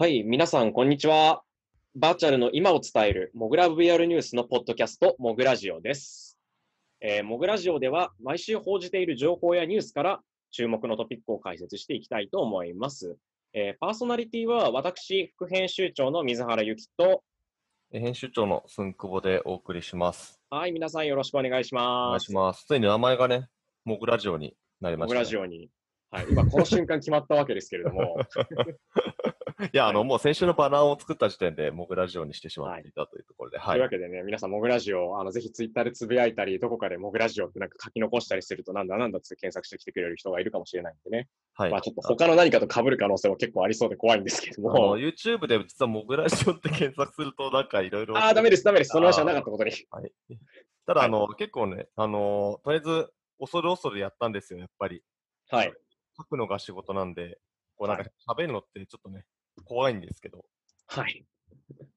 はい、皆さん、こんにちは。バーチャルの今を伝える、モグラ VR ニュースのポッドキャスト、モグラジオです。えーモグラジオでは、毎週報じている情報やニュースから、注目のトピックを解説していきたいと思います。えーパーソナリティは、私、副編集長の水原由紀と、え編集長のすんくぼでお送りします。はい、皆さんよろしくお願いしお願ます。いします。ついに名前がね、モグラジオになりまモグした、ね。ラジオに。はい、今、この瞬間決まったわけですけれども、いや、あの、はいもう先週のバナーを作った時点で、モグラジオにしてしまっていたというところで、はい。というわけでね、皆さん、モグラジオ、あのぜひツイッターでつぶやいたり、どこかでモグラジオってなんか書き残したりすると、なんだなんだって検索してきてくれる人がいるかもしれないんでね。はいまあちょっと他の何かと被る可能性も結構ありそうで怖いんですけども。YouTube で実はモグラジオって検索すると、なんかいろいろ。ああー、ダメです、ダメです。その話はなかったことに。はい。ただ、あの、結構ね、あの、とりあえず、恐る恐るやったんですよ、やっぱり。はい。書くのが仕事なんで、こうなんか喋るのってちょっとね、怖いんですけど、はい。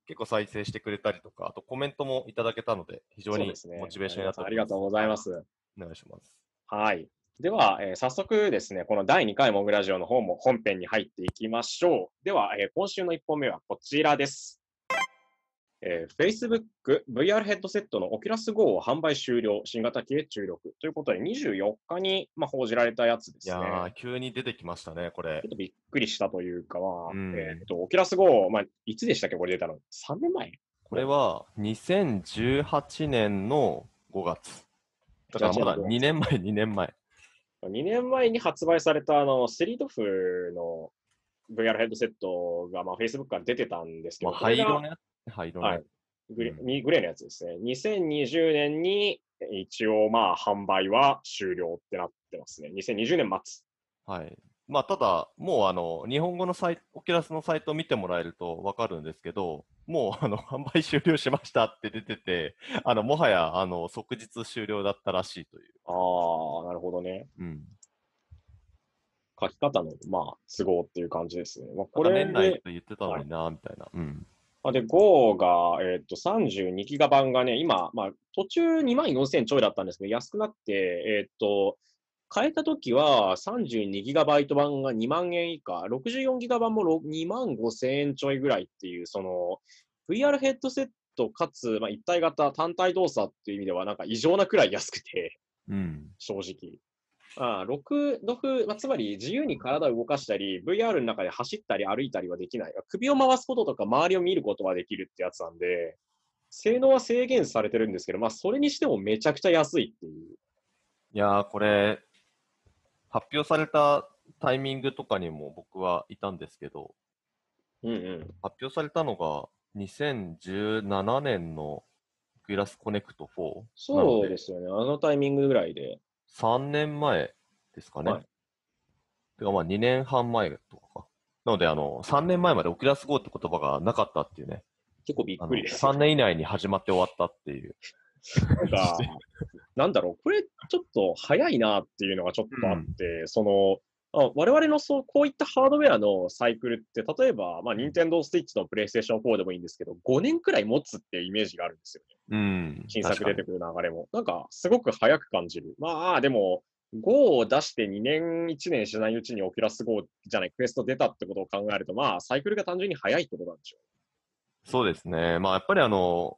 結構再生してくれたりとか、あとコメントもいただけたので、非常に。モチベーションになったありがとうございま。す。お願いします。はい。では、えー早速ですね、この第2回モグラジオの方も本編に入っていきましょう。では、えー今週の1本目はこちらです。えー Facebook VR ヘッドセットの Oculus Go を販売終了、新型機へ注力ということで、24日に、まあ、報じられたやつですね。いやー、急に出てきましたね、これちょっ。とびっくりしたというかは、うんえっと、オキュラス GO、まあ、いつでしたっけ、これ出たの ?3 年前？これは2018年の5月。だからまだ2年前、2年前。2年前に発売されたあのスリートフの VR ヘッドセットが、まあ、Facebook から出てたんですけど、まあ、灰色のやつ。灰色のやつ。グレうんにグレーのやつですね。2020年に一応まあ販売は終了ってなってますね。2020年末。はい。まあ、ただ、もうあの、日本語のサイト、オキュラスのサイトを見てもらえるとわかるんですけど、もうあの、販売終了しましたって出てて、あの、もはや、あの、即日終了だったらしいという。ああ、なるほどね。うん。書き方のまあ都合っていう感じですね。まあ、ここれれ年内でと言ってたのにな、みたいな。うん。あで、Go が、えっと32ギガ版がね、今、まあ、途中2万4000ちょいだったんですけど、安くなって、えっと、変えたときは32ギガバイト版が2万円以下、64ギガ版も2万5000円ちょいぐらいっていう、その、VR ヘッドセットかつ、まあ、一体型単体動作っていう意味では、なんか異常なくらい安くて、うん。正直。あ6、6、まあ、つまり自由に体を動かしたり、VR の中で走ったり歩いたりはできない。首を回すこととか周りを見ることはできるってやつなんで、性能は制限されてるんですけど、まあ、それにしてもめちゃくちゃ安いっていう。いやー、これ、発表されたタイミングとかにも僕はいたんですけど、うんうん。発表されたのが2017年のグラスコネクト4。そうですよね。あのタイミングぐらいで。3年前ですかね。はいてかまあ2年半前とかか。なので、あの、3年前までオキュラス GO って言葉がなかったっていうね。結構びっくりです。3年以内に始まって終わったっていう。なんか、なんだろう、これちょっと早いなっていうのがちょっとあって、その、あ我々のそうこういったハードウェアのサイクルって、例えば、まあ、Nintendo Switch の PlayStation 4でもいいんですけど、5年くらい持つっていうイメージがあるんですよね。うん。新作出てくる流れも。なんか、すごく早く感じる。まあ、でも、GO を出して2年、1年しないうちに Oculus GO じゃない、クエスト出たってことを考えると、まあ、サイクルが単純に早いってことなんでしょにそうですね。まあやっぱりあの、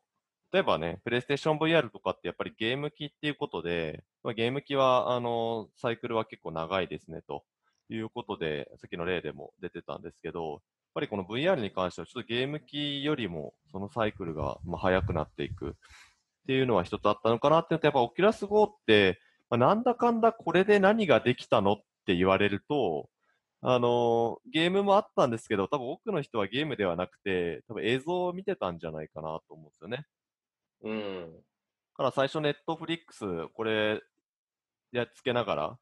例えばね、PlayStation VR とかってやっぱりゲーム機っていうことで、まあ、ゲーム機はあの、サイクルは結構長いですねということで、さっきの例でも出てたんですけど、やっぱりこの VR に関してはちょっとゲーム機よりもそのサイクルがまあ早くなっていくっていうのは一つあったのかなっていうと、やっぱ Oculus Go って、まあ、なんだかんだこれで何ができたのって言われると、あのゲームもあったんですけど、多分多くの人はゲームではなくて、多分映像を見てたんじゃないかなと思うんですよね。う。うん。だから最初、ネットフリックス、これ、やっつけながら、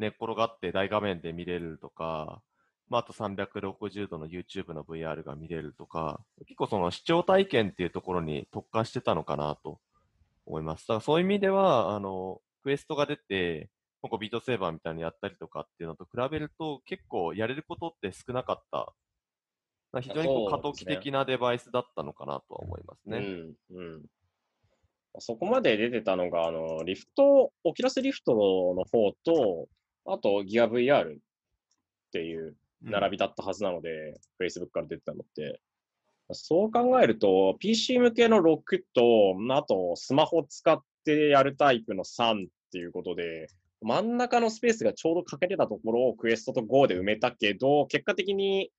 寝っ転がって大画面で見れるとか、まあ、あと360度の YouTube の VR が見れるとか、結構その視聴体験っていうところに特化してたのかなと思います。だからそういう意味では、あの、クエストが出て、こうビートセーバーみたいにやったりとかっていうのと比べると、結構やれることって少なかった。非常にこう過渡期的なデバイスだったのかなとは思いますね。うん。うん。そこまで出てたのが、あの、リフト、オキュラスリフトの方と、あとギア VR っていう、並びだったはずなので、Facebook から出てたのって。そう考えると、PC 向けの6と、あとスマホ使ってやるタイプの3っていうことで、真ん中のスペースがちょうど欠けてたところをクエストと Go で埋めたけど、結果的に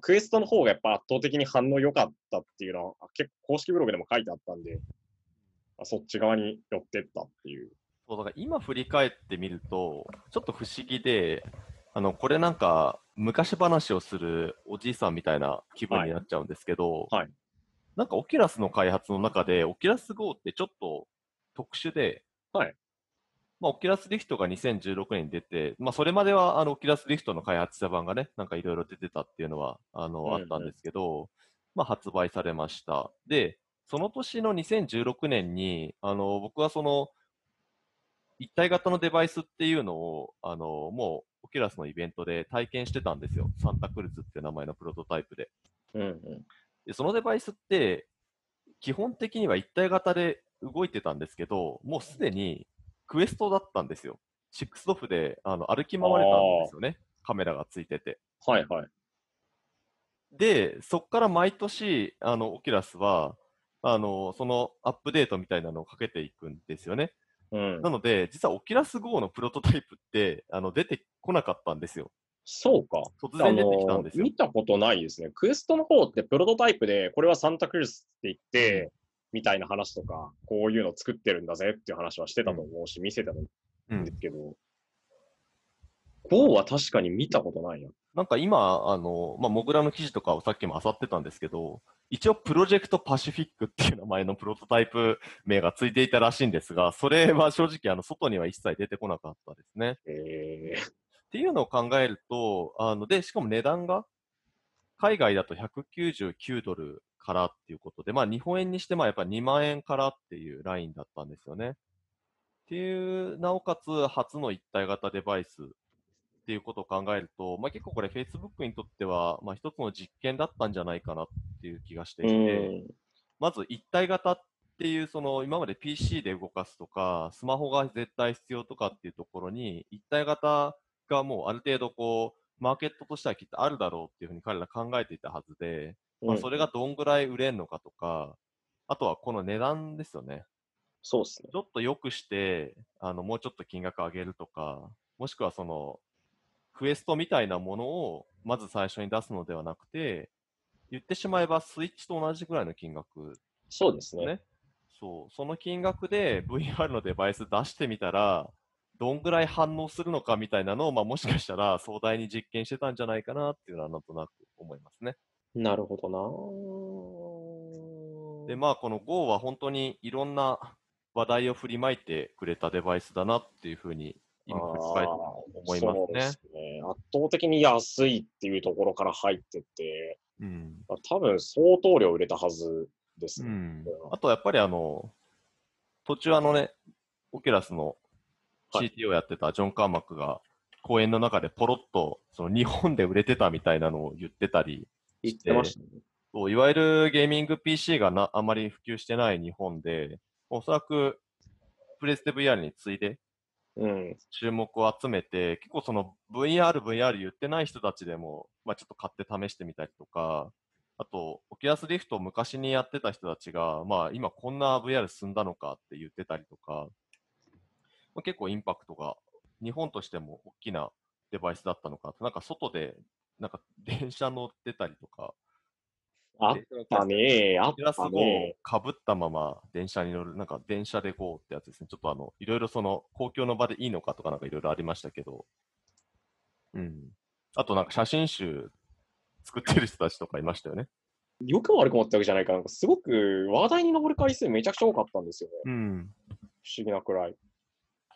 クエストの方がやっぱ圧倒的に反応良かったっていうのは、結構公式ブログでも書いてあったんで、そっち側に寄ってったっていう。そうだから今振り返ってみると、ちょっと不思議で、あのこれなんか昔話をするおじいさんみたいな気分になっちゃうんですけど、はい。はい。なんかオキュラスの開発の中で、オキュラス GO ってちょっと特殊で、はい。まあ、オキュラスリフトが2016年に出て、まあ、それまではあのオキュラスリフトの開発者版がね、なんかいろいろ出てたっていうのはあの、うんうん。あったんですけど、まあ、発売されました。で、その年の2016年に、あの僕はその一体型のデバイスっていうのを、あのもうオキュラスのイベントで体験してたんですよ。サンタクルズって名前のプロトタイプで。うんうん。でそのデバイスって、基本的には一体型で動いてたんですけど、もうすでにクエストだったんですよ。シックスドフであの歩き回れたんですよね。カメラがついてて。はいはい。で、そこから毎年、あの、オキュラスは、あの、そのアップデートみたいなのをかけていくんですよね。うんな。ので、実はオキュラス GO のプロトタイプって、あの、出てこなかったんですよ。そうか。突然出てきたんですよ見たことないですね。クエストの方ってプロトタイプで、これはサンタクルスって言って、みたいな話とか、こういうの作ってるんだぜっていう話はしてたと思うし、見せてたんうんですけど、GO は確かに見たことないな。なんか今、あの、まあ、モグラの記事とかをさっきも漁ってたんですけど、一応プロジェクトパシフィックっていう名前のプロトタイプ名がついていたらしいんですが、それは正直、あの、外には一切出てこなかったですね。えっていうのを考えると、あの、で、しかも値段が、海外だと199ドルからっていうことで、まあ日本円にしてまあやっぱ2万円からっていうラインだったんですよね。っていう、なおかつ初の一体型デバイスっていうことを考えると、まあ結構これ Facebook にとっては、まあ一つの実験だったんじゃないかなっていう気がしていて、うん。まず一体型っていう、その今まで PC で動かすとか、スマホが絶対必要とかっていうところに、一体型がもうある程度こう、マーケットとしてはきっとあるだろうっていうふうに彼ら考えていたはずで、まあ、それがどんぐらい売れんのかとか、あとはこの値段ですよね。そうですね。ちょっと良くして、あの、もうちょっと金額上げるとか、もしくはその、クエストみたいなものをまず最初に出すのではなくて、言ってしまえばスイッチと同じぐらいの金額そうですね。ね。そう、その金額で VR のデバイス出してみたら、どんぐらい反応するのかみたいなのを、まあ、もしかしたら壮大に実験してたんじゃないかなっていうのはなんとなく思いますね。なるほどなで、まあ、この Go は本当にいろんな話題を振りまいてくれたデバイスだなっていうふうに、今振り返っても思いますね。圧倒的に安いっていうところから入ってって、うん。多分相当量売れたはずですね。うんあとやっぱりあの、途中あのね、オキュラスのはい CTO やってたジョン・カーマックが講演の中でポロッとその日本で売れてたみたいなのを言ってたり、言ってましたね。そういわゆるゲーミング PC がなあまり普及してない日本で、おそらくプレステ VR に次いでうん。注目を集めて、結構その VR、VR 言ってない人たちでも、まあ、ちょっと買って試してみたりとか、あと、オキュラスリフトを昔にやってた人たちが、まあ今こんな VR 進んだのかって言ってたりとか、まあ、結構インパクトが日本としても大きなデバイスだったのかななんか外で、なんか電車乗ってたりとか、あったねあったねかぶったまま電車に乗る、なんか電車で GO ってやつですね。ちょっとあの、いろいろその公共の場でいいのかとかなんかいろいろありましたけど、うん。あとなんか写真集作ってる人たちとかいましたよね。よくも悪くもってわけじゃないかなんかすごく話題に上る回数めちゃくちゃ多かったんですよね。うん。不思議なくらい。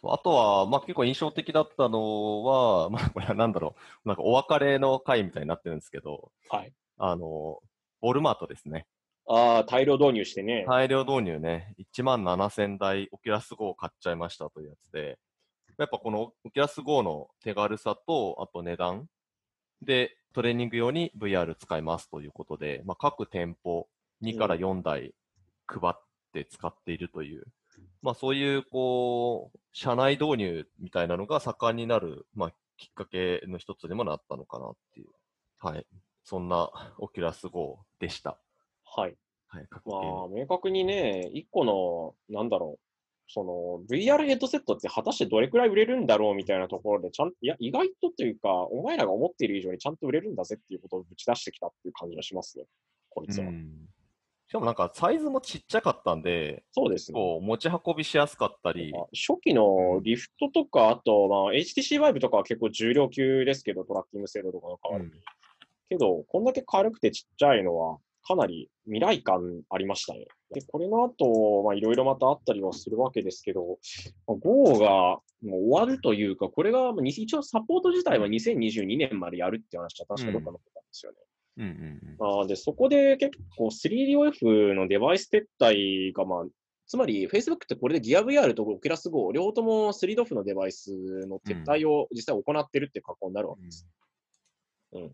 あとは、まあ結構印象的だったのは、まあこれはなんだろう、なんかお別れの会みたいになってるんですけど、はい。あの、ウォルマートですね。ああ、大量導入してね。大量導入ね、1万7000台オキュラス GO を買っちゃいましたというやつで、やっぱこのオキュラス GO の手軽さと、あと値段でトレーニング用に VR 使いますということで、まあ、各店舗2から4台配って使っているという、まあそういうこう、社内導入みたいなのが盛んになる、まあきっかけの一つにもなったのかなっていうはい。そんなオキュラス GO でした。はい。はい。各まあ、明確にね、一個の、なんだろう、その VR ヘッドセットって果たしてどれくらい売れるんだろうみたいなところで、ちゃんいや、意外とというか、お前らが思っている以上にちゃんと売れるんだぜっていうことをぶち出してきたっていう感じがしますね、こいつは。うん。しかもなんかサイズもちっちゃかったんで、そうですね。持ち運びしやすかったり、初期のリフトとか、あと、まあ、HTC Vive とかは結構重量級ですけど、トラッキング精度とかの代わりに。うんけど、こんだけ軽くてちっちゃいのは、かなり未来感ありましたね。で、これの後、まあ、いろいろまたあったりはするわけですけど、まあ Go がもう終わるというか、これが、まあに一応サポート自体は2022年までやるって話は確かどっか載ってたんですよね。うんうんあーで、そこで結構 3DOF のデバイス撤退が、まあ、つまり Facebook ってこれで GearVR と Oculus Go 両方とも 3DOF のデバイスの撤退を実際行ってるって格好になるわけです。うん。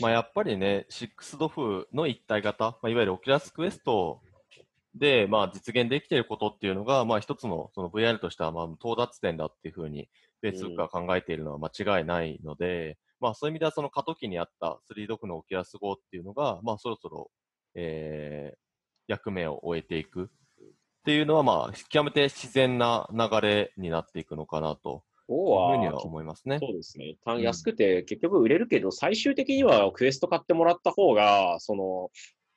まあやっぱりね、6 DoF の一体型、まあ、いわゆるオキュラスクエストで、まあ、実現できていることっていうのが、まあ、一つのその VR としてはまあ到達点だっていうふうに、Facebook が考えているのは間違いないので、まあ、そういう意味ではその過渡期にあった3 DoF のオキュラス GO っていうのが、まあ、そろそろ、えー役目を終えていくっていうのは、まあ、極めて自然な流れになっていくのかなというはには思いますね。そうですね。安くて結局売れるけど、最終的にはクエスト買ってもらった方が、その、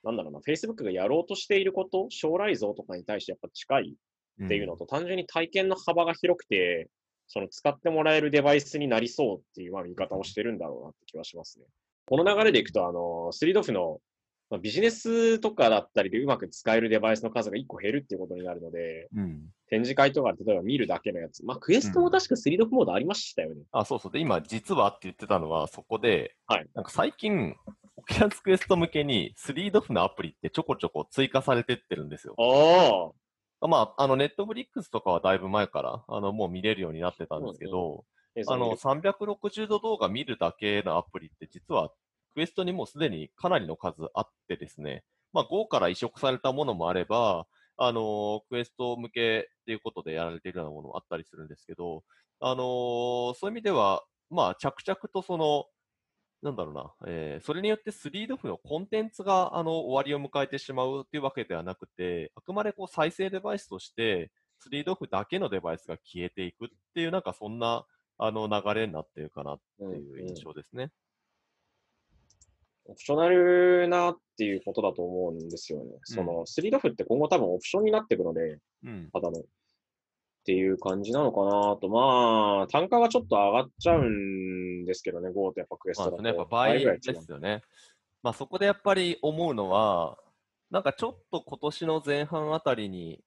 なんだろうな、Facebook がやろうとしていること、将来像とかに対してやっぱ近いっていうのと、単純に体験の幅が広くて、その使ってもらえるデバイスになりそうっていうまあ見方をしてるんだろうなって気はしますね。この流れでいくと、あの、3DOF のまあビジネスとかだったりでうまく使えるデバイスの数が1個減るっていうことになるので、うん。展示会とかで例えば見るだけのやつ。まあ、クエストも確か 3DOF モードありましたよね。あ、そうそう。で、今、実はって言ってたのは、そこで、はいなんか最近、オキュラスクエスト向けに 3DOF のアプリってちょこちょこ追加されてってるんですよ。ああ。まあ、あの、ネットフリックスとかはだいぶ前から、あの、もう見れるようになってたんですけど、あの、360度動画見るだけのアプリって実は、クエストにもうすでにかなりの数あってですね、まあ、Go から移植されたものもあれば、あのクエスト向けっていうことでやられているようなものもあったりするんですけど、あのそういう意味では、まあ、着々とその、なんだろうな、えーそれによって 3DOF のコンテンツがあの終わりを迎えてしまうっていうわけではなくて、あくまでこう再生デバイスとして、3DOF だけのデバイスが消えていくっていう、なんかそんなあの流れになってるかなっていう印象ですね。オプショナルなっていうことだと思うんですよね。その 3DOF って今後多分オプションになっていくので、うん。ただの。っていう感じなのかなと。まあ、単価がちょっと上がっちゃうんですけどね、GO とやっぱクエストだと。まあね、やっぱ倍ですよね。まあそこでやっぱり思うのは、なんかちょっと今年の前半あたりに、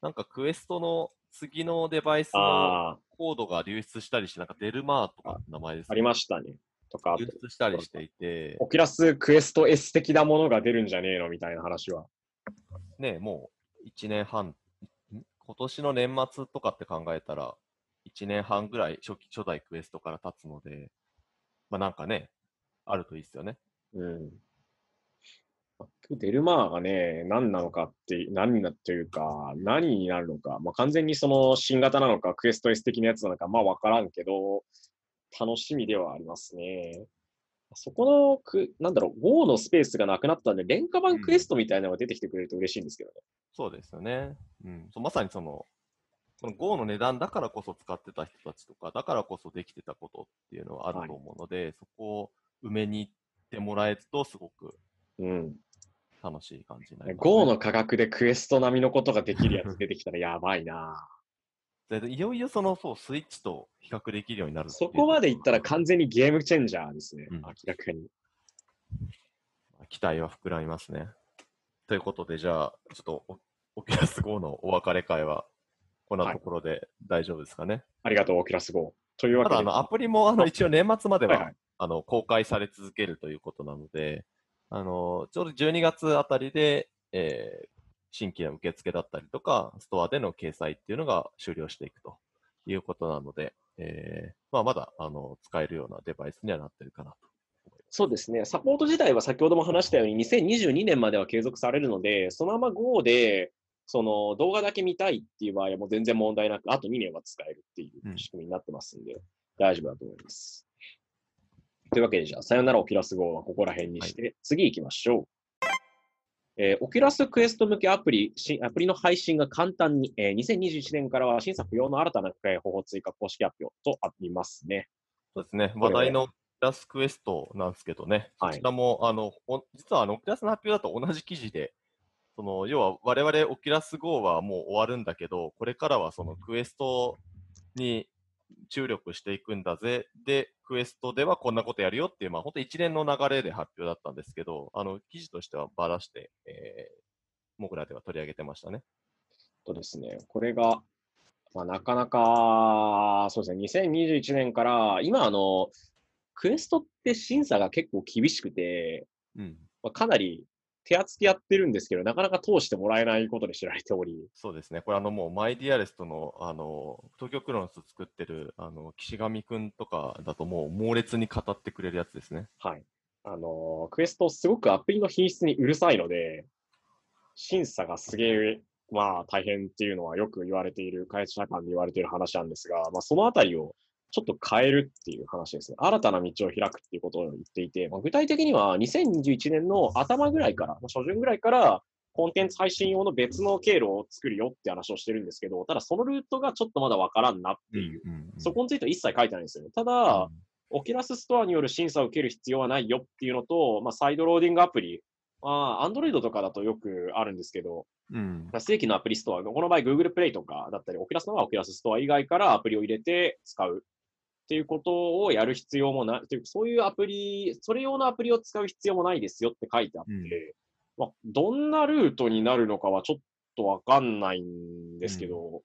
なんかクエストの次のデバイスのコードが流出したりして、なんかデルマーとか名前ですありましたね。とか、流出したりしていて、オキュラスクエスト S 的なものが出るんじゃねえのみたいな話は。ね、もう1年半、ん？今年の年末とかって考えたら、1年半ぐらい初期、初代クエストから経つので、まあなんかね、あるといいですよね。うん。デルマーがね、何なのかって、何だというか、何になるのか、まあ、完全にその新型なのか、クエスト S 的なやつなのか、まあ分からんけど、楽しみではありますね。そこのく、なんだろう、GO のスペースがなくなったんで、廉価版クエストみたいなのが出てきてくれると嬉しいんですけどね。そうですよね。うん、そうまさにその、この GO の値段だからこそ使ってた人たちとか、だからこそできてたことっていうのはあると思うので、そこを埋めに行ってもらえると、すごくうん。楽しい感じになります、ね。GO の価格でクエスト並みのことができるやつ出てきたらやばいな。でいよいよその、そう、スイッチと比較できるようになるそうこまでいったら完全にゲームチェンジャーですね。うん明らかに。ろ期待は膨らみますね。ということで、じゃあ、ちょっとオ、オキュラス GO のお別れ会は、こんなところで大丈夫ですかね。ありがとう、オキュラス GO。というわけで。ただ、あの、アプリも、あの、一応年末までは、はいはいあの、公開され続けるということなので、あの、ちょうど12月あたりで、えー新規の受付だったりとか、ストアでの掲載っていうのが終了していくということなので、えーまあ、まだ、あの、使えるようなデバイスにはなってるかなと。そうですね。サポート自体は先ほども話したように2022年までは継続されるので、そのまま GO で、その動画だけ見たいっていう場合はもう全然問題なく、あと2年は使えるっていう仕組みになってますんで、大丈夫だと思います。というわけで、じゃあ、さよならオキュラス GO はここら辺にして、次行きましょう。えーオキュラスクエスト向けアプリ、しアプリの配信が簡単に、えー2021年からは審査不要の新たなえー方法追加公式発表とありますね。そうですね。話題のオキュラスクエストなんですけどね。はいそちらも、あの、お実はあの、オキュラスの発表だと同じ記事で、その、要は我々オキュラス GO はもう終わるんだけど、これからはそのクエストに注力していくんだぜ。で、クエストではこんなことやるよっていう、まあ本当一連の流れで発表だったんですけど、あの、記事としてはばらして、えー、モグラでは取り上げてましたね。とですね、これが、まあ、なかなか、そうですね、2021年から、今、あの、クエストって審査が結構厳しくて、うん。まあ、かなり手厚くやってるんですけど、なかなか通してもらえないことで知られており、そうですね。これあのもうマイディアレストのあの東京クロノス作ってるあの岸上くんとかだともう猛烈に語ってくれるやつですね。はい。あの、クエストすごくアプリの品質にうるさいので、審査がすげえ、まあ大変っていうのはよく言われている、開発者間で言われている話なんですが、まあそのあたりをちょっと変えるっていう話ですね。新たな道を開くっていうことを言っていて、まあ、具体的には2021年の頭ぐらいから、まあ初旬ぐらいから、コンテンツ配信用の別の経路を作るよって話をしてるんですけど、ただそのルートがちょっとまだわからんなっていう、そこについては一切書いてないんですよね。ただ、オキュラスストアによる審査を受ける必要はないよっていうのと、まあ、サイドローディングアプリ、まあ、Android とかだとよくあるんですけど、うん。まあ正規のアプリストア、この場合 Google Play とかだったり、オキュラスの場合はオキュラスストア以外からアプリを入れて使うっていうことをやる必要もない、というそういうアプリ、それ用のアプリを使う必要もないですよって書いてあって、うんまあ、どんなルートになるのかはちょっとわかんないんですけど、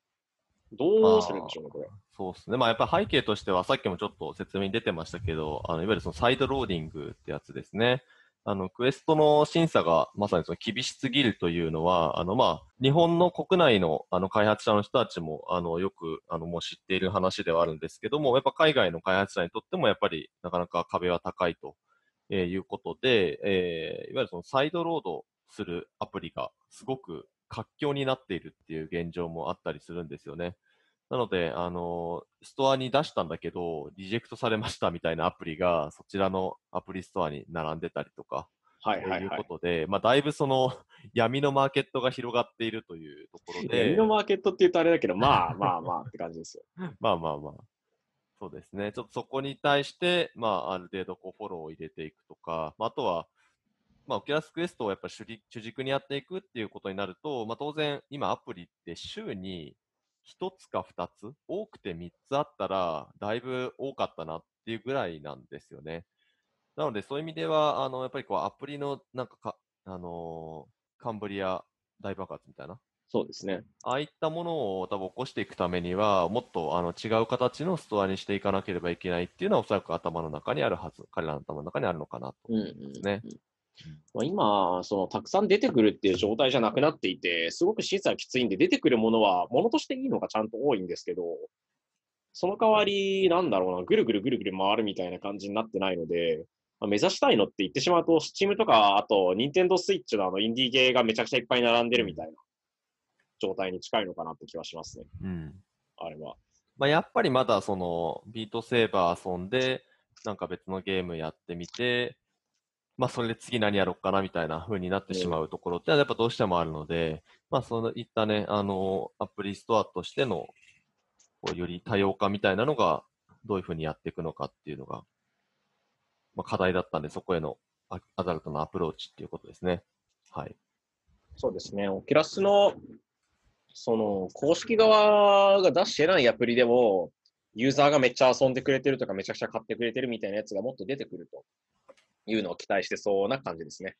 どうするんでしょうね、これ。そうですね。まあやっぱり背景としてはさっきもちょっと説明に出てましたけど、あのいわゆるそのサイドローディングってやつですね。あの、クエストの審査がまさにその厳しすぎるというのは、あの、まあ、日本の国内のあの開発者の人たちも、あの、よく、あの、もう知っている話ではあるんですけども、やっぱ海外の開発者にとってもやっぱりなかなか壁は高いと、えーいうことで、えーいわゆるそのサイドロードするアプリがすごく活況になっているっていう現状もあったりするんですよね。なので、あの、ストアに出したんだけど、リジェクトされましたみたいなアプリが、そちらのアプリストアに並んでたりとか、はいはいいうはい。ことで、まあ、だいぶその、闇のマーケットが広がっているというところで闇、のマーケットって言うとあれだけど、まあまあまあって感じですよ。まあまあまあ、そうですね。ちょっとそこに対して、まあ、ある程度こうフォローを入れていくとか、まあ、あとは、まあ、オキュラスクエストをやっぱり主力主軸にやっていくっていうことになると、まあ、当然、今アプリって週に1つか2つ、多くて3つあったら、だいぶ多かったなっていうぐらいなんですよね。なので、そういう意味では、あの、やっぱりこう、アプリの、なんかか、あのーカンブリア大爆発みたいな、そうですね。ああいったものを多分起こしていくためには、もっとあの違う形のストアにしていかなければいけないっていうのは、おそらく頭の中にあるはず、彼らの頭の中にあるのかなとうん思いますね。まあ、今、そのたくさん出てくるっていう状態じゃなくなっていて、すごく審査がきついんで、出てくるものは、ものとしていいのがちゃんと多いんですけど、その代わり、なんだろうな、ぐるぐるぐるぐる回るみたいな感じになってないので、まあ、目指したいのって言ってしまうと、Steam とか、あと、Nintendo Switch のあのインディーゲーがめちゃくちゃいっぱい並んでるみたいな状態に近いのかなって気はしますね、うんあれは。まあ、やっぱりまだそのビートセーバー遊んで、なんか別のゲームやってみて、まあそれで次何やろうかなみたいな風になってしまうところってのはやっぱどうしてもあるので、まあそういったね、あの、アプリストアとしての、こうより多様化みたいなのがどういう風にやっていくのかっていうのが、まあ課題だったんで、そこへのアアダルトのアプローチっていうことですね。はい。そうですね、オキュラスの、その、公式側が出してないアプリでも、ユーザーがめっちゃ遊んでくれてるとか、めちゃくちゃ買ってくれてるみたいなやつがもっと出てくるというのを期待してそうな感じですね。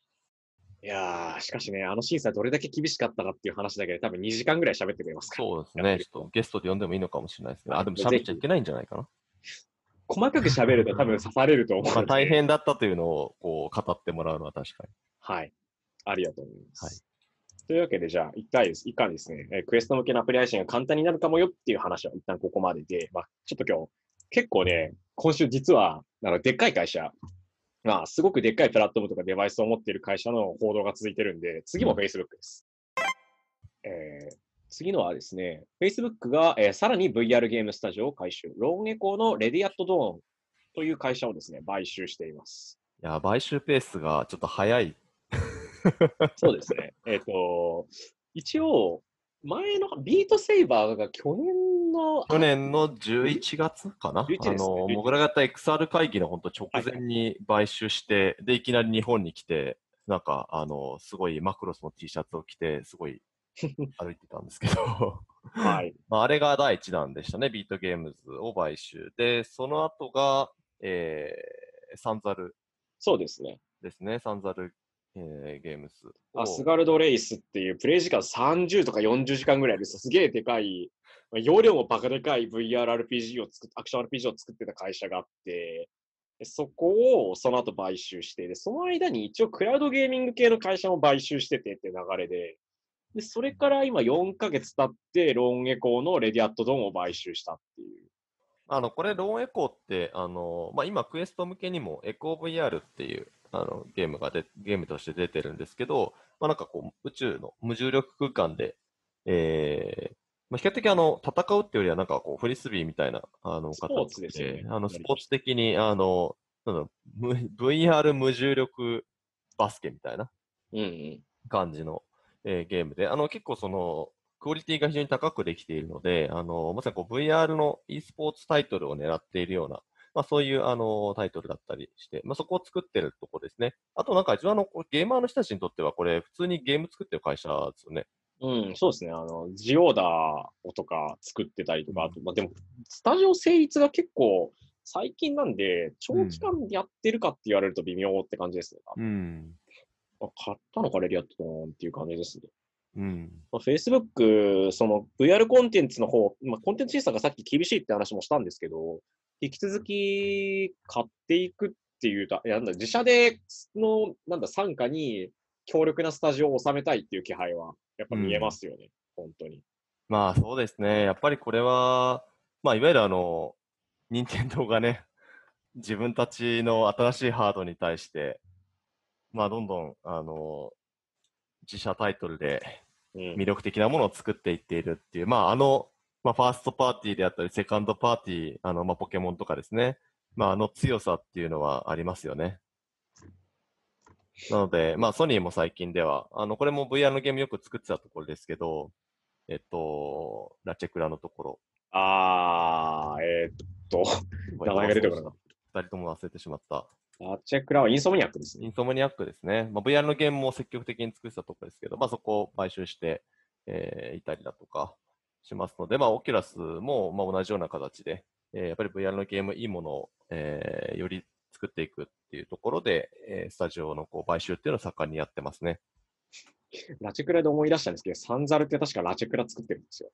いやー、しかしね、あの審査どれだけ厳しかったかっていう話だけで多分2時間ぐらい喋ってくれますから。そうですね。ちょっとゲストで呼んでもいいのかもしれないですね。あ、でも喋っちゃいけないんじゃないかな。細かく喋ると多分 刺されると思う。まあ大変だったというのをこう語ってもらうのは確かに。はい。ありがとうございます。はいというわけで、じゃあ、一回です。一回ですね、えークエスト向けのアプリ配信が簡単になるかもよっていう話は一旦ここまでで、まあ、ちょっと今日、結構ね、今週実は、あの、でっかい会社、まあ、すごくでっかいプラットフォームとかデバイスを持っている会社の報道が続いてるんで、次も Facebook です。えー次のはですね、Facebook が、えーさらに VR ゲームスタジオを改修。ローンエコーのレディアットドーンという会社をですね、買収しています。いや、買収ペースがちょっと早い。そうですね。えっと、一応、前のビートセイバーが去年の、去年の11月かな、11ですねあの、11モグラ型 XR 会議の本当直前に買収して、で、いきなり日本に来て、なんか、あの、すごいマクロスの T シャツを着て、すごい 歩いてたんですけど、はい。まあ、あれが第一弾でしたね、ビートゲームズを買収。で、その後が、えー、サンザルそうですね。ですね、サンザル、えーゲームズを。アスガルドレイスっていうプレイ時間30とか40時間ぐらいですげえでかい、まあ容量もバカでかい VRRPG を作っアクション RPG を作ってた会社があって、そこをその後買収して、で、その間に一応クラウドゲーミング系の会社も買収しててっていう流れで、で、それから今4ヶ月経って、ローンエコーのレディアットドンを買収したっていう。あの、これ、ローンエコーって、あの、まあ、今、クエスト向けにも、エコー VR っていう、あの、ゲームがで、ゲームとして出てるんですけど、まあ、なんかこう、宇宙の無重力空間で、えー、まあ、比較的あの、戦うっていうよりは、なんかこう、フリスビーみたいな、あの、スポーツですよねあの、スポーツ的に、あの、なん VR 無重力バスケみたいなうんうん。感じの、えーゲームで、あの、結構その、クオリティが非常に高くできているので、あの、まさにこう VR の e スポーツタイトルを狙っているような、まあそういうあのタイトルだったりして、まあそこを作ってるところですね。あとなんか一応あの、ゲーマーの人たちにとってはこれ普通にゲーム作ってる会社ですよね。うん、そうですね。あの、ジオーダーとか作ってたりとか、あと、まあ、でも、スタジオ成立が結構最近なんで、長期間やってるかって言われると微妙って感じですね。うん。あ買ったのかレディアットっていう感じですね。うん。まあ、Facebook、その VR コンテンツの方、まあ、コンテンツ審査がさっき厳しいって話もしたんですけど、引き続き買っていくっていうと、いやなんだ自社での、なんだ、傘下に強力なスタジオを収めたいっていう気配は、やっぱ見えますよね、本当に。まあそうですね。やっぱりこれは、まあいわゆるあの、任天堂がね、自分たちの新しいハードに対して、まあどんどん、あの、自社タイトルでうん魅力的なものを作っていっているっていう、まああの、まあファーストパーティーであったり、セカンドパーティー、あの、まあポケモンとかですね。まああの強さっていうのはありますよね。なので、まあソニーも最近では、あの、これも VR のゲームよく作ってたところですけど、えっと、ラチェクラのところ。あー、えーっと、名前が出てこなかっ二人とも忘れてしまった。た。ラチェクラはインソムニアックですね。インソムニアックですね。まあ、VR のゲームも積極的に作ってたところですけど、まあそこを買収して、えーいたりだとかしますので、まあオキュラスも、まあ、同じような形で、えーやっぱり VR のゲームいいものを、えーより作っていくっていうところで、えースタジオのこう買収っていうのを盛んにやってますね。ラチェクラで思い出したんですけど、サンザルって確かラチェクラ作ってるんですよ。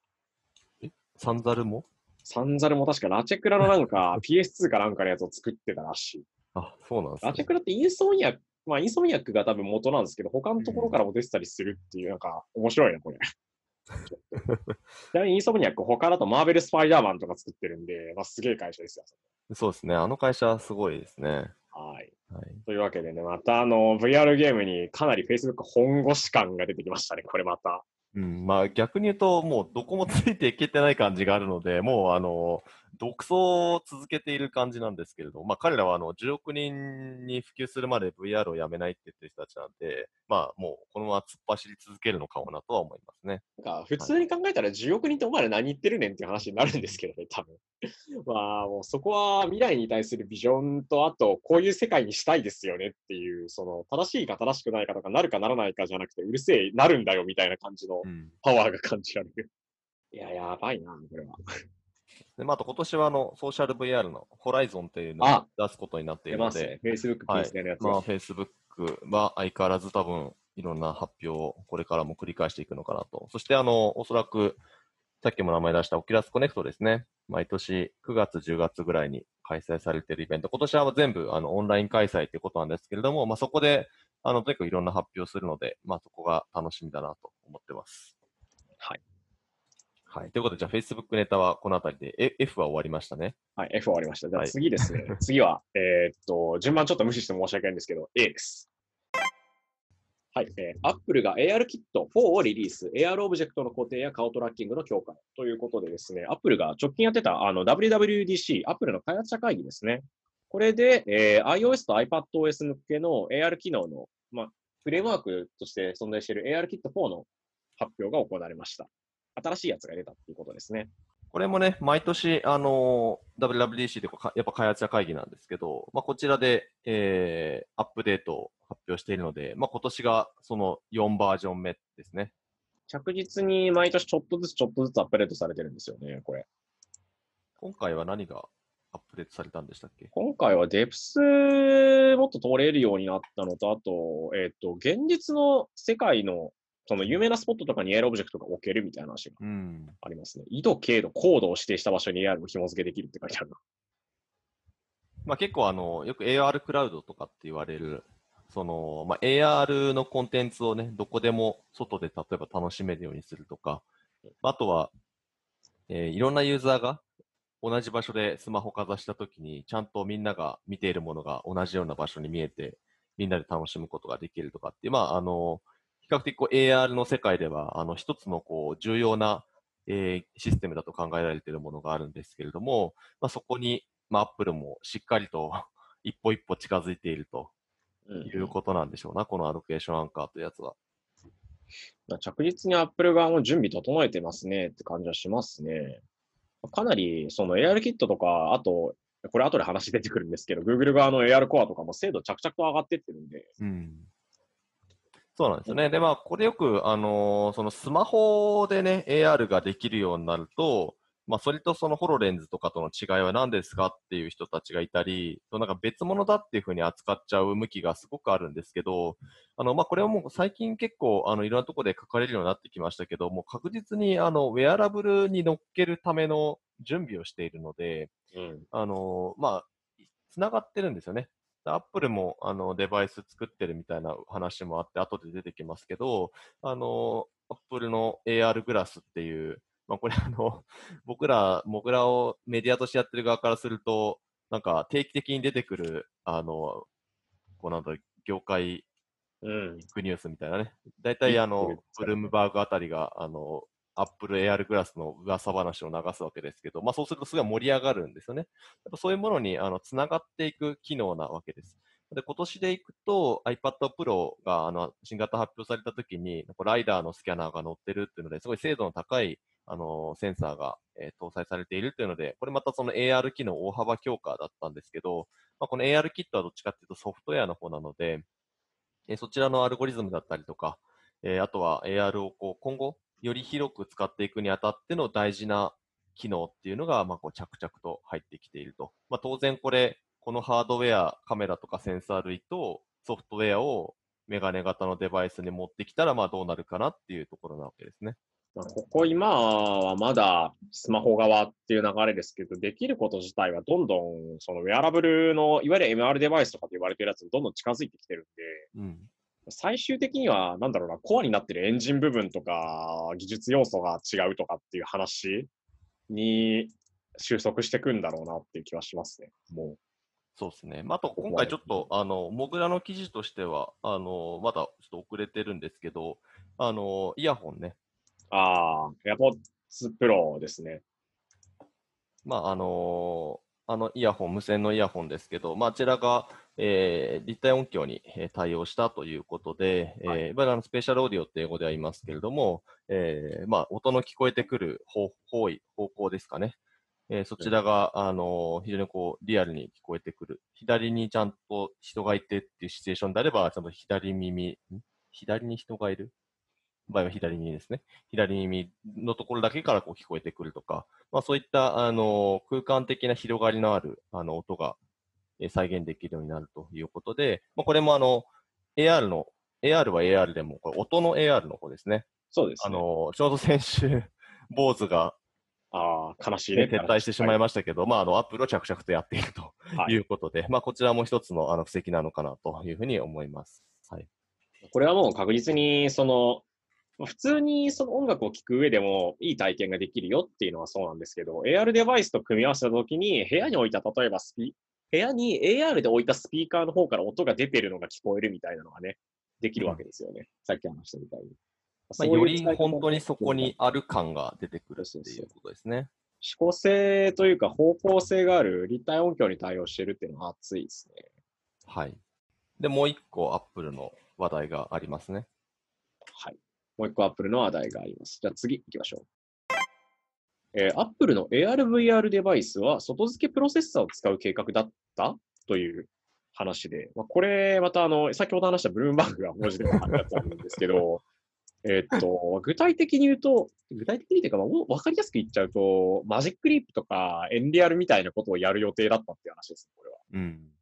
サンザルも？サンザルも確かラチェクラのなんか PS2 かなんかのやつを作ってたらしい。あ、そうなんですねラチェ。クラってインソムニアック、まあインソムニアックが多分元なんですけど、他のところからも出てたりするっていう、なんか面白いな、これ。ちなみにインソムニアック他だとマーベル・スパイダーマンとか作ってるんで、まあすげえ会社ですよ。そうですね。あの会社すごいですね。はい。はい。というわけでね、またあの VR ゲームにかなり Facebook 本腰感が出てきましたね、これまた。うん、まあ逆に言うと、もうどこもついていけてない感じがあるので、もうあの、独走を続けている感じなんですけれど、まあ彼らはあの10億人に普及するまで VR をやめないって言ってる人たちなんで、まあもうこのまま突っ走り続けるのかもなとは思いますね。なんか普通に考えたら10億人ってお前ら何言ってるねんっていう話になるんですけどね、多分。まあもうそこは未来に対するビジョンと、あとこういう世界にしたいですよねっていう、その正しいか正しくないかとか、なるかならないかじゃなくて、うるせえ、なるんだよみたいな感じのうん。パワーが感じられる。いや、やばいな、これは。で、まああと今年はあの、ソーシャル VR のホライゾンっていうのをあ出すことになっているのでね、。Facebook ピースでのやつが。まあ Facebook は相変わらず多分いろんな発表をこれからも繰り返していくのかなと。そしてあの、おそらくさっきも名前出したオキュラスコネクトですね。毎年9月、10月ぐらいに開催されているイベント。今年は全部あのオンライン開催ということなんですけれども、まあそこであの、とにかくいろんな発表するので、まあそこが楽しみだなと思ってます。はい。はい。ということで、じゃあ Facebook ネタはこのあたりで、え F は終わりましたね。はい、F 終わりました。じゃあはい次ですね。次は、えーっと、順番ちょっと無視して申し訳ないんですけど、A です。はい、えー、Apple が AR キット4をリリース、AR オブジェクトの固定や顔トラッキングの強化ということでですね、Apple が直近やってたあの WWDC、Apple の開発者会議ですね。これで、えー iOS と iPadOS 向けの AR 機能の、まあ、フレームワークとして存在している ARKit4 の発表が行われました。新しいやつが出たっていうことですね。これもね、毎年、あのー WWDC でかやっぱ開発者会議なんですけど、まあ、こちらで、えーアップデートを発表しているので、まあ、今年がその4バージョン目ですね。着実に毎年ちょっとずつちょっとずつアップデートされてるんですよね、これ。今回は何がアップデートされたんでしたっけ？今回はデプスもっと通れるようになったのと、あと、えっ、と、現実の世界のその有名なスポットとかに AR オブジェクトが置けるみたいな話がうん。ありますね。緯度、経度、高度を指定した場所に AR を紐付けできるって書いてあるな。まあ、結構あの、よく AR クラウドとかって言われる、その、まあ、AR のコンテンツをね、どこでも外で例えば楽しめるようにするとか、あとは、えーいろんなユーザーが同じ場所でスマホかざしたときに、ちゃんとみんなが見ているものが同じような場所に見えて、みんなで楽しむことができるとかっていう、まあ、あの、比較的こう AR の世界では、あの、一つのこう、重要な、えーシステムだと考えられているものがあるんですけれども、まあ、そこに、まあ、アップルもしっかりと 一歩一歩近づいているとうんいうことなんでしょうな、このアロケーションアンカーというやつは。まあ着実に Apple 側も準備整えてますねって感じはしますね。かなりその AR キットとか、あと、これ後で話出てくるんですけど、Google 側の AR コアとかも精度着々と上がってってるんで、うん。そうなんですよね。で、まあ、これよく、あのーそのスマホでね、AR ができるようになると、まあ、それとそのホロレンズとかとの違いは何ですかっていう人たちがいたり、そうなんか別物だっていうふうに扱っちゃう向きがすごくあるんですけど、あの、まあ、これはもう最近結構、あの、いろんなところで書かれるようになってきましたけど、もう確実に、あの、ウェアラブルに乗っけるための準備をしているので、うん。あのまあ、つながってるんですよね。アップルもあのデバイス作ってるみたいな話もあって、後で出てきますけど、あのアップルの AR グラスっていう、まあ、これあの、僕ら、僕らをメディアとしてやってる側からすると、なんか定期的に出てくる、あの、こうなんだ業界うん。ニュースみたいなね。大体あのブルームバーグあたりが、あの、アップル AR グラスの噂話を流すわけですけど、まあそうするとすごい盛り上がるんですよね。やっぱそういうものにあの繋がっていく機能なわけです。で、今年でいくと iPad Pro があの新型発表された時に、ライダーのスキャナーが載ってるっていうので、すごい精度の高いあのセンサーが、えー搭載されているというので、これまたその AR 機能大幅強化だったんですけど、まあ、この AR キットはどっちかっていうとソフトウェアの方なので、えーそちらのアルゴリズムだったりとか、えーあとは AR をこう今後、より広く使っていくにあたっての大事な機能っていうのが、まあ、こう着々と入ってきていると。まあ、当然これ、このハードウェア、カメラとかセンサー類とソフトウェアをメガネ型のデバイスに持ってきたら、まあどうなるかなっていうところなわけですね。まあここ今はまだスマホ側っていう流れですけど、できること自体はどんどんそのウェアラブルのいわゆる MR デバイスとかと言われてるやつにどんどん近づいてきてるんで、うん。最終的には、なんだろうな、コアになってるエンジン部分とか、技術要素が違うとかっていう話に収束していくんだろうなっていう気はしますね。もそうですね。まあ、あと、今回ちょっと、あの、モグラの記事としては、あの、まだちょっと遅れてるんですけど、あの、イヤホンね。う。ああ、AirPods Pro ですね。まあ、あのあのイヤホン、無線のイヤホンですけど、まあ、あちらが、えー立体音響にえー対応したということで、えーはいいわゆるあのスペシャルオーディオって英語では言いますけれども、えーまあ、音の聞こえてくる方方位方向ですかね。えーそちらが、あの非常にこうリアルに聞こえてくる。左にちゃんと人がいてっていうシチュエーションであれば、ちゃんと左耳、ん？左に人がいる？場合は左耳ですね。左耳のところだけからこう聞こえてくるとか、まあ、そういった、あの、空間的な広がりのある、あの、音が、えー再現できるようになるということで、まあ、これもあの、AR の、AR は AR でも、これ音の AR の方ですね。そうです、ね。あの、ちょうど先週、坊主が、ああ、悲しいねね。撤退してしまいまましたけど、まあ、あの、アップルを着々とやっているとはいいうことで、まあ、こちらも一つの、あの、布石なのかなというふうに思います。はい。これはもう確実に、その、まあ普通にその音楽を聴く上でもいい体験ができるよっていうのはそうなんですけど、AR デバイスと組み合わせたときに、部屋に置いた、例えばスピ、部屋に AR で置いたスピーカーの方から音が出てるのが聞こえるみたいなのがね、できるわけですよね。さっき話したみたいに。まあ、より本当にそこにある感が出てくるっていうことですね。指向性というか方向性がある立体音響に対応してるっていうのは熱いですね。はい。で、もう一個、アップルの話題がありますね。はい。もう一個 Apple の話題があります。じゃあ次行きましょう。えー、Apple の ARVR デバイスは外付けプロセッサーを使う計画だった？という話で、まあ、これまたあの、先ほど話したブルームバーグが文字でも貼ってあるんですけど、えっと、具体的に言うと、具体的にというか、まあ、わかりやすく言っちゃうと、マジックリープとかエンリアルみたいなことをやる予定だったっていう話です、これは。うん。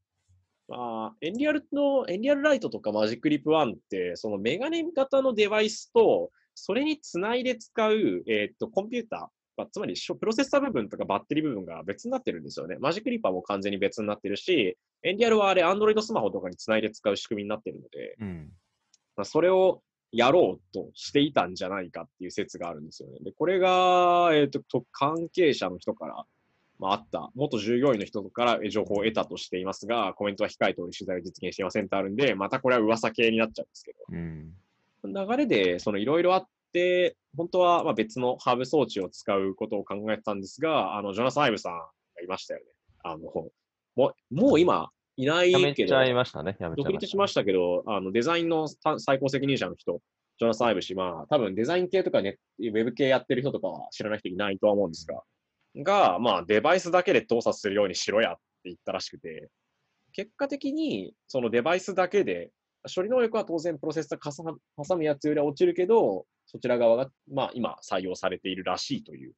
まあ、エンリアルの、エンリアルライトとかマジックリップ1って、そのメガネ型のデバイスと、それにつないで使う、えっと、コンピューター、まあ、つまり、プロセッサー部分とかバッテリー部分が別になってるんですよね。マジックリップはもう完全に別になってるし、エンリアルはあれ、Android スマホとかにつないで使う仕組みになってるので、うん。まあ、それをやろうとしていたんじゃないかっていう説があるんですよね。で、これが、えっ、とと、関係者の人から、まあ、あった、元従業員の人からえ情報を得たとしていますが、コメントは控えており、取材を実現していませんとあるんで、またこれは噂系になっちゃうんですけうん。ど、流れで、そのいろいろあって、本当はまあ別のハーブ装置を使うことを考えてたんですが、あの、ジョナサン・アイブさんがいましたよね。あの、もう、もう今、いないやめけど、ちゃいましたね。やめちゃいました、独立しましたけど、あのデザインの最高責任者の人、ジョナサン・アイブ氏は、多分デザイン系とかね、ウェブ系やってる人とかは知らない人いないとは思うんですが、が、まあ、デバイスだけで動作するようにしろやって言ったらしくて、結果的に、そのデバイスだけで、処理能力は当然プロセッサー挟むやつよりは落ちるけど、そちら側が、まあ、今採用されているらしいという、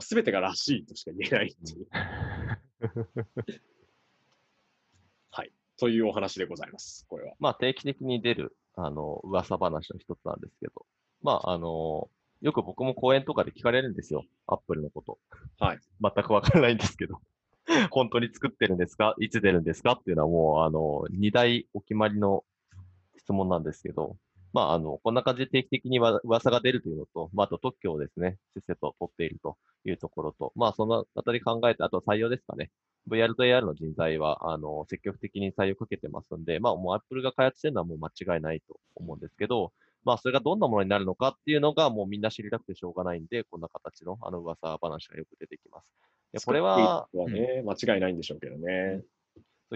すべてがらしいとしか言えないっていう、はい、というお話でございます、これは。まあ、定期的に出る、あの、噂話の一つなんですけど、まあ、あの、よく僕も講演とかで聞かれるんですよ。アップルのこと。はい。全くわからないんですけど。本当に作ってるんですか？いつ出るんですか？っていうのはもう、あの、二大お決まりの質問なんですけど、まあ、あの、こんな感じで定期的にわ噂が出るというのと、まあ、あと特許をですね、せっせと取っているというところと、まあ、そのあたり考えて、あと採用ですかね。VR と AR の人材は、あの、積極的に採用かけてますんで、まあ、もう Apple が開発してるのはもう間違いないと思うんですけど、まあ、それがどんなものになるのかっていうのが、もうみんな知りたくてしょうがないんで、こんな形の、あの、噂話がよく出てきます。でこれは、作っていいのはね、間違いないんでしょうけどね。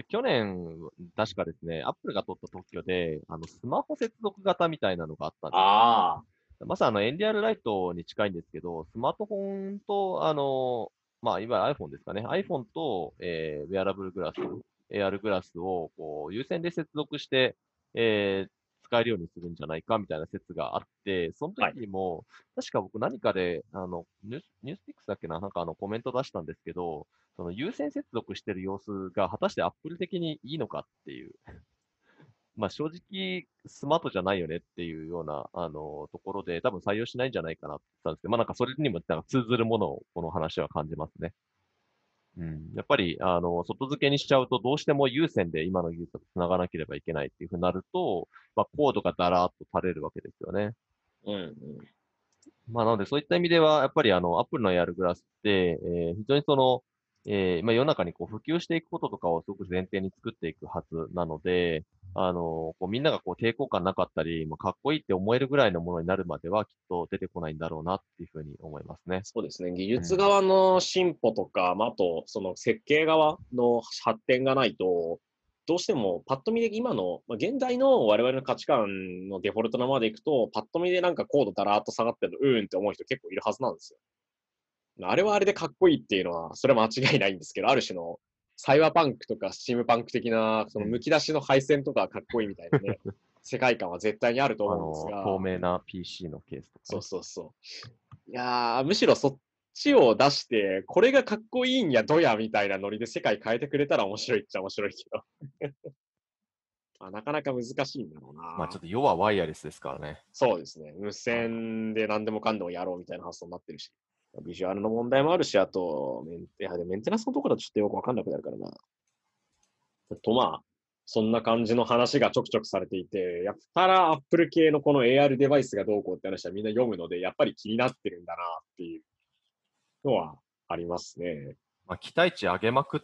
去年、確かですね、アップルが取った特許で、あの、スマホ接続型みたいなのがあったんですよ。ああ、まさにあの、エンリアルライトに近いんですけど、スマートフォンと、あの、まあ、いわゆる iPhone ですかね。iPhone と、えー、ウェアラブルグラス、AR グラスを、こう、有線で接続して、えー、使えるようにするんじゃないかみたいな説があって、その時にも、確か僕何かで、あの、ニュースニュースピックスだっけな、なんかあのコメント出したんですけど、その有線接続してる様子が果たして Apple 的にいいのかっていう。まあ正直、スマートじゃないよねっていうような、あの、ところで、多分採用しないんじゃないかなって言ったんですけど、まあなんかそれにもなんか通ずるものを、この話は感じますね。うん。やっぱり、あの、外付けにしちゃうと、どうしても有線で今の技術と繋がなければいけないっていうふうになると、まあコードがだらーっと垂れるわけですよね。うんうん。まあ、なので、そういった意味では、やっぱりあの、アップルのやるグラスって、えー非常にその、えーまあ、世の中にこう普及していくこととかをすごく前提に作っていくはずなので、あの、こうみんながこう抵抗感なかったり、まあ、かっこいいって思えるぐらいのものになるまではきっと出てこないんだろうなっていうふうに思いますね。そうですね。技術側の進歩とか、まあ、あと、その設計側の発展がないと、どうしてもパッと見で今の、まあ、現代の我々の価値観のデフォルトのままでいくと、パッと見でなんかコードだらーっと下がってるの、うーんって思う人結構いるはずなんですよ。あれはあれでかっこいいっていうのは、それは間違いないんですけど、ある種のサイバーパンクとかスチームパンク的な、その剥き出しの配線とかかっこいいみたいなね、世界観は絶対にあるとあ思うんですが。の、透明な PC のケースとかね、そうそうそう。いやー、むしろそっちを出して、これがかっこいいんや、どやみたいなノリで世界変えてくれたら面白いっちゃ面白いけど。まあ、なかなか難しいんだろうな。まあちょっと要はワイヤレスですからね。そうですね。無線で何でもかんでもやろうみたいな発想になってるし。ビジュアルの問題もあるし、あと、メンいやメンテナンスのところだとちょっとよくわかんなくなるからな。と、まあ、そんな感じの話がちょくちょくされていて、やったらアップル系のこの AR デバイスがどうこうって話はみんな読むので、やっぱり気になってるんだなっていうのはありますね。まあ期待値上げまくっ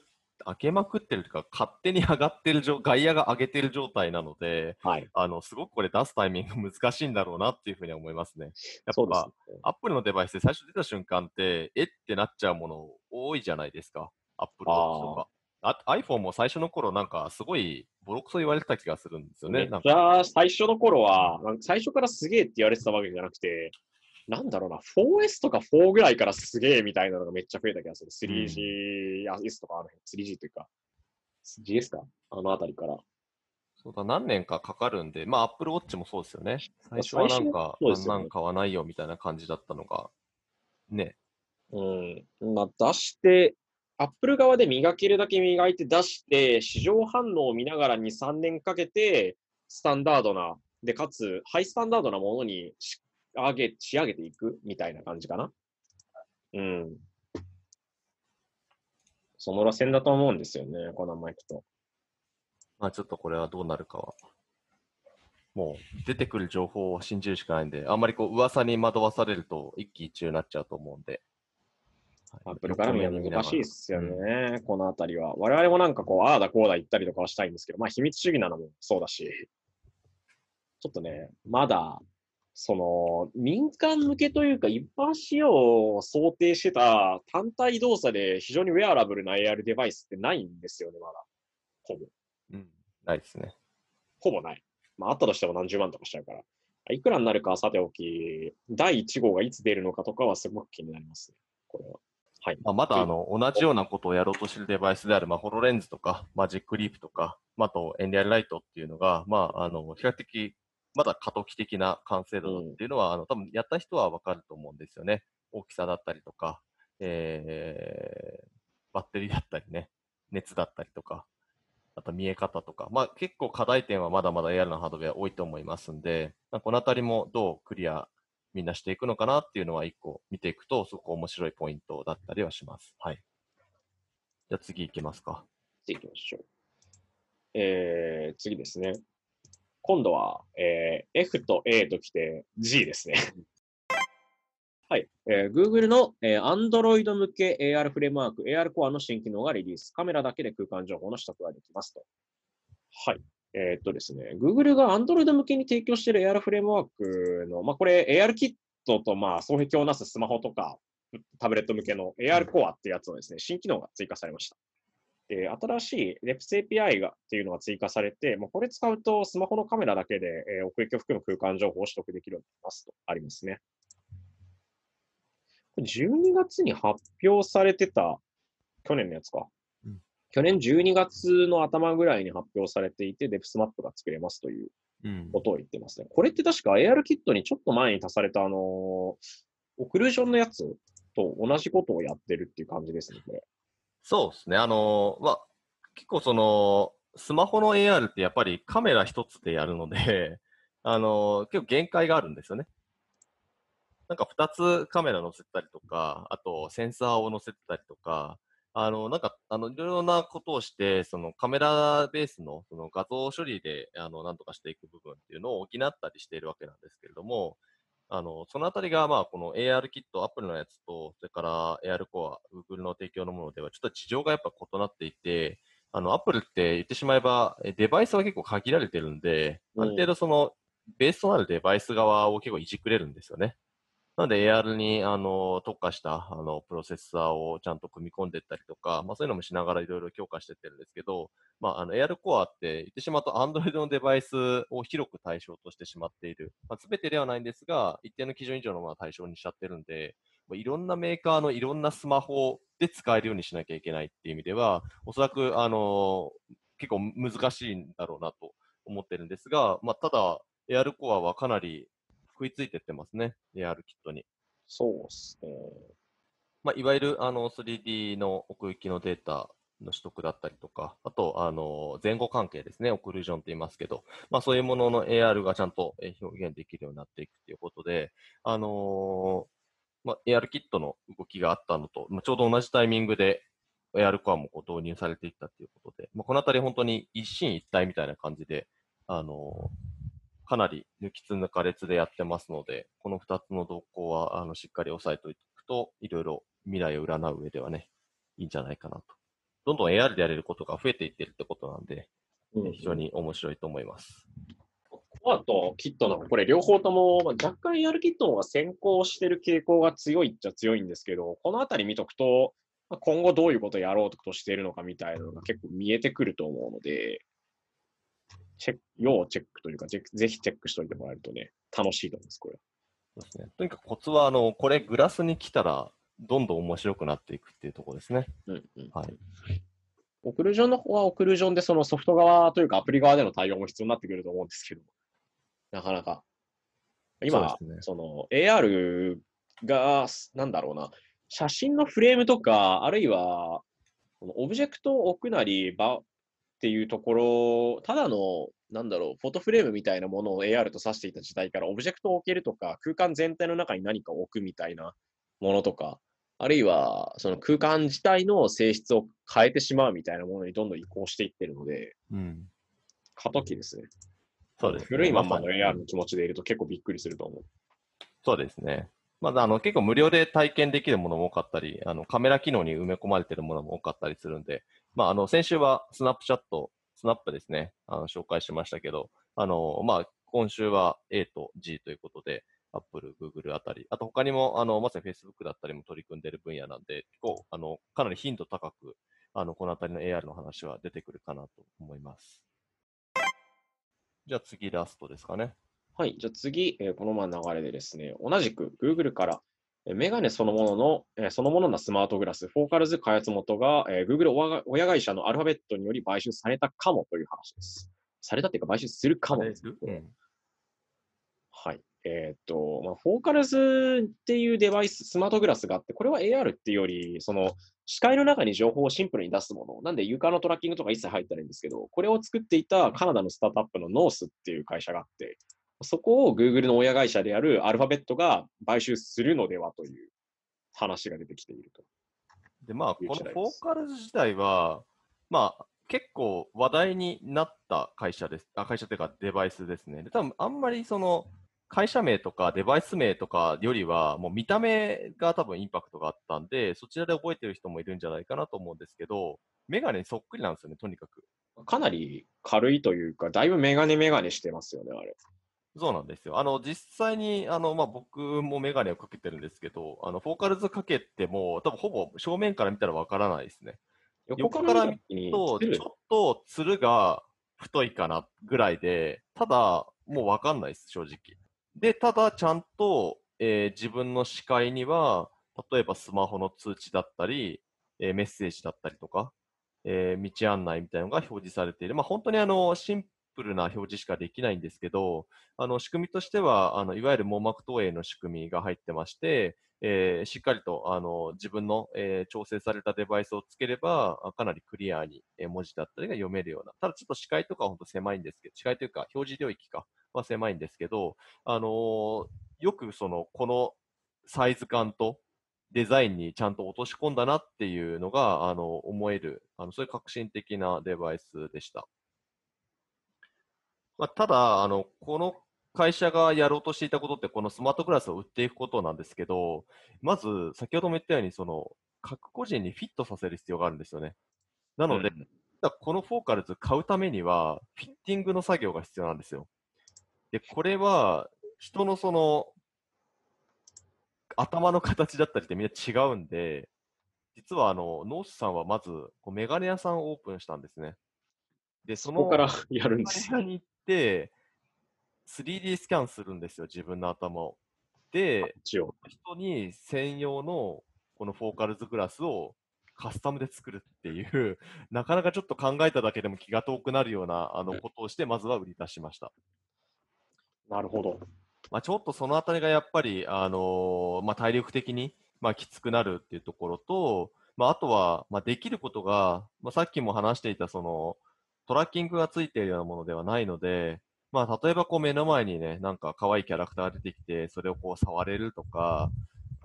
上げまくってるというか、勝手に上がってる状、外野が上げてる状態なので、はい。あの、すごくこれ出すタイミング難しいんだろうなっていうふうには思いますね。やっぱ、ね。アップルのデバイスで最初出た瞬間って、えってなっちゃうもの多いじゃないですか。アップルとか。あ iPhone も最初の頃なんかすごいボロクソ言われてた気がするんですよね。めっちなんかゃ最初の頃は、最初からすげえって言われてたわけじゃなくて、なんだろうな、4S とか4ぐらいからすげえみたいなのがめっちゃ増えた気がする。3G、や S とかあの辺、3G というか、GS か？あのあたりから。そうだ、何年かかかるんで、まあ Apple Watch もそうですよね。最初はなんか、ねなん買わないよみたいな感じだったのが、ね。うん。まあ出して、アップル側で磨けるだけ磨いて出して、市場反応を見ながら2、3年かけて、スタンダードな、で、かつ、ハイスタンダードなものにし上げ、仕上げていく？みたいな感じかな？うん。その路線だと思うんですよね、このままいくと。まあちょっとこれはどうなるかは。もう出てくる情報を信じるしかないんで、あんまりこう噂に惑わされると一喜一憂になっちゃうと思うんで。アップルから見は難しいですよね、このあたりは。我々もなんかこう、ああだこうだ言ったりとかはしたいんですけど、まあ秘密主義なのもそうだし、ちょっとね、まだ、その、民間向けというか、一般使用を想定してた単体動作で非常にウェアラブルな AR デバイスってないんですよね、まだ。ほぼ。うん。ないですね。ほぼない。まあ、あったとしても何十万とかしちゃうから。いくらになるかはさておき、第1号がいつ出るのかとかはすごく気になりますね、これは。はい。まあ、まだあの同じようなことをやろうとしているデバイスである、まあ、ホロレンズとか、マジックリープとか、まあ、あとエンリアルライトっていうのが、まあ、あの比較的まだ過渡期的な完成度だっていうのは、あの多分やった人はわかると思うんですよね。大きさだったりとか、えー、バッテリーだったりね、熱だったりとか、あと見え方とか、まあ結構課題点はまだまだ AR のハードウェア多いと思いますんで、まあこのあたりもどうクリアみんなしていくのかなっていうのは一個見ていくと、すごく面白いポイントだったりはします。はい。じゃあ次行きますか。次行きましょう。えー、次ですね。今度は、えー F と A ときて G ですね。はい。えー Google の、えー Android 向け AR フレームワーク、AR コアの新機能がリリース。カメラだけで空間情報の取得ができますと。はい。えーっとですね、Google が Android 向けに提供している AR フレームワークの、まあ、これ AR キットと、まあ、双璧をなすスマホとか、タブレット向けの AR コアっていうやつのですね、新機能が追加されました。で、新しい Depth API がっていうのが追加されて、もうこれ使うとスマホのカメラだけで、えー奥行きを含む空間情報を取得できるようになりますとありますね。これ12月に発表されてた、去年のやつか。うん去年12月の頭ぐらいに発表されていて、デプスマップが作れますといううんことを言ってますね。これって確か AR キットにちょっと前に足された、あのーオクルージョンのやつと同じことをやってるっていう感じですね、これ。そうですね。あのーまあ、結構その、スマホの AR ってやっぱりカメラ一つでやるので、あのー結構限界があるんですよね。なんか二つカメラ載せたりとか、あとセンサーを載せたりとか、あの、なんか、あの、いろいろなことをして、そのカメラベースのその画像処理で、あの、なんとかしていく部分っていうのを補ったりしているわけなんですけれども、あの、そのあたりが、まあ、この AR キット、Apple のやつと、それから AR コア、Google の提供のものでは、ちょっと事情がやっぱ異なっていて、あの、Apple って言ってしまえば、えデバイスは結構限られてるんで、うんある程度その、ベースとなるデバイス側を結構いじくれるんですよね。なので AR にあの特化したあのプロセッサーをちゃんと組み込んでいったりとか、まあ、そういうのもしながらいろいろ強化していってるんですけど、まあ、あの AR コアって言ってしまうと Android のデバイスを広く対象としてしまっている。まあ、全てではないんですが、一定の基準以上のものは対象にしちゃってるんで、まあいろんなメーカーのいろんなスマホで使えるようにしなきゃいけないっていう意味では、おそらくあの結構難しいんだろうなと思ってるんですが、まあ、ただ AR コアはかなり食いついてってますね、AR キットに。そうっすね。まあ、いわゆるあの 3D の奥行きのデータの取得だったりとか、あとあの前後関係ですね、オクルージョンと言いますけど、まあ、そういうものの AR がちゃんとえー表現できるようになっていくということで、あのーまあ、AR キットの動きがあったのと、まあ、ちょうど同じタイミングで AR コアもこう導入されていったということで、まあ、このあたり本当に一進一退みたいな感じで、あのーかなり抜きつ抜かれつでやってますので、この2つの動向はあのしっかり押さえておくと、いろいろ未来を占う上ではね、いいんじゃないかなとどんどん AR でやれることが増えていってるってことなんで、うん非常に面白いと思います。コアとキットのこれ両方とも、まあ、若干 AR キットの方が先行してる傾向が強いっちゃ強いんですけど、このあたり見とくと、まあ今後どういうことをやろうとしているのかみたいなのが結構見えてくると思うので、チェック、要チェックというか、ぜぜひチェックしておいてもらえるとね、楽しいと思います、これ。そうですね。とにかくコツは、あの、これグラスに来たら、どんどん面白くなっていくっていうところですね。うんうんはい。オクルージョンの方はオクルージョンでそのソフト側というかアプリ側での対応も必要になってくると思うんですけど、なかなか。今、そねその AR が、なんだろうな、写真のフレームとか、あるいは、オブジェクトを置くなり、場っていうところ、ただの、なんだろう、フォトフレームみたいなものを AR と指していた時代から、オブジェクトを置けるとか、空間全体の中に何かを置くみたいなものとか、あるいは、その空間自体の性質を変えてしまうみたいなものにどんどん移行していってるので、うん。過渡期ですね。そうですね。古いまんまの AR の気持ちでいると結構びっくりすると思う。そうですね。まだあの結構無料で体験できるものも多かったり、あのカメラ機能に埋め込まれているものも多かったりするんで、まあ、あの先週はスナップチャット、スナップですね、あの紹介しましたけど、あのまあ、今週は A と G ということで、Apple、Google あたり、あと他にもあのまさに Facebook だったりも取り組んでいる分野なんで、結構あのかなり頻度高く、あのこのあたりの AR の話は出てくるかなと思います。じゃあ次ラストですかね。はい。じゃあ次、えーこのまま流れでですね、同じく Google から、メガネそのものの、えーそのもののスマートグラス、フォーカルズ開発元が、えー Google 親会社のアルファベットにより買収されたかもという話です。されたっていうか、買収するかもです、うんはい。えーっと、まあ、フォーカルズっていうデバイス、スマートグラスがあって、これは AR っていうより、その、視界の中に情報をシンプルに出すもの。なんで、床のトラッキングとか一切入ってないんですけど、これを作っていたカナダのスタートアップのノースっていう会社があって、そこを Google の親会社であるアルファベットが買収するのではという話が出てきていると。で、まあ、このフォーカルズ自体は、まあ、結構話題になった会社です。あ会社というかデバイスですね。で、多分あんまりその、会社名とかデバイス名とかよりは、もう見た目が多分インパクトがあったんで、そちらで覚えてる人もいるんじゃないかなと思うんですけど、メガネにそっくりなんですよね、とにかく。かなり軽いというか、だいぶメガネメガネしてますよね、あれ。そうなんですよ。あの、実際に、あの、まあ、僕もメガネをかけてるんですけど、あの、フォーカルズかけても、多分ほぼ正面から見たらわからないですね。横から見た時にと、ちょっとつるが太いかなぐらいで、ただ、もうわかんないです、正直。で、ただ、ちゃんと、えー自分の視界には、例えばスマホの通知だったり、えーメッセージだったりとか、えー道案内みたいなのが表示されている。まあ、本当にあの、シンプルな表示しかできないんですけど、あの、仕組みとしては、あの、いわゆる網膜投影の仕組みが入ってまして、えーしっかりとあの自分の、えー調整されたデバイスをつければ、かなりクリアに、え文字だったりが読めるような。ただちょっと視界とかは本当狭いんですけど、視界というか表示領域かは狭いんですけど、あのーよくその、このサイズ感とデザインにちゃんと落とし込んだなっていうのが、あの、思える、あの、そういう革新的なデバイスでした。まあ、ただ、あの、この会社がやろうとしていたことって、このスマートグラスを売っていくことなんですけど、まず、先ほども言ったように、その、各個人にフィットさせる必要があるんですよね。なので、うんこのフォーカルズ買うためには、フィッティングの作業が必要なんですよ。で、これは、人のその、頭の形だったりってみんな違うんで、実はあの、ノースさんはまず、こうメガネ屋さんをオープンしたんですね。で、そのからやるんですよ。メガネ屋に行って、3D スキャンするんですよ、自分の頭を。で。人に専用のこのフォーカルズグラスをカスタムで作るっていう、なかなかちょっと考えただけでも気が遠くなるようなあのことをして、まずは売り出しました。なるほど。まあ、ちょっとそのあたりがやっぱり、あのーまあ、体力的に、まあ、きつくなるっていうところと、まあ、あとは、まあ、できることが、まあ、さっきも話していたそのトラッキングがついているようなものではないので、まあ、例えばこう目の前にね、なんか可愛いキャラクターが出てきて、それをこう触れるとか、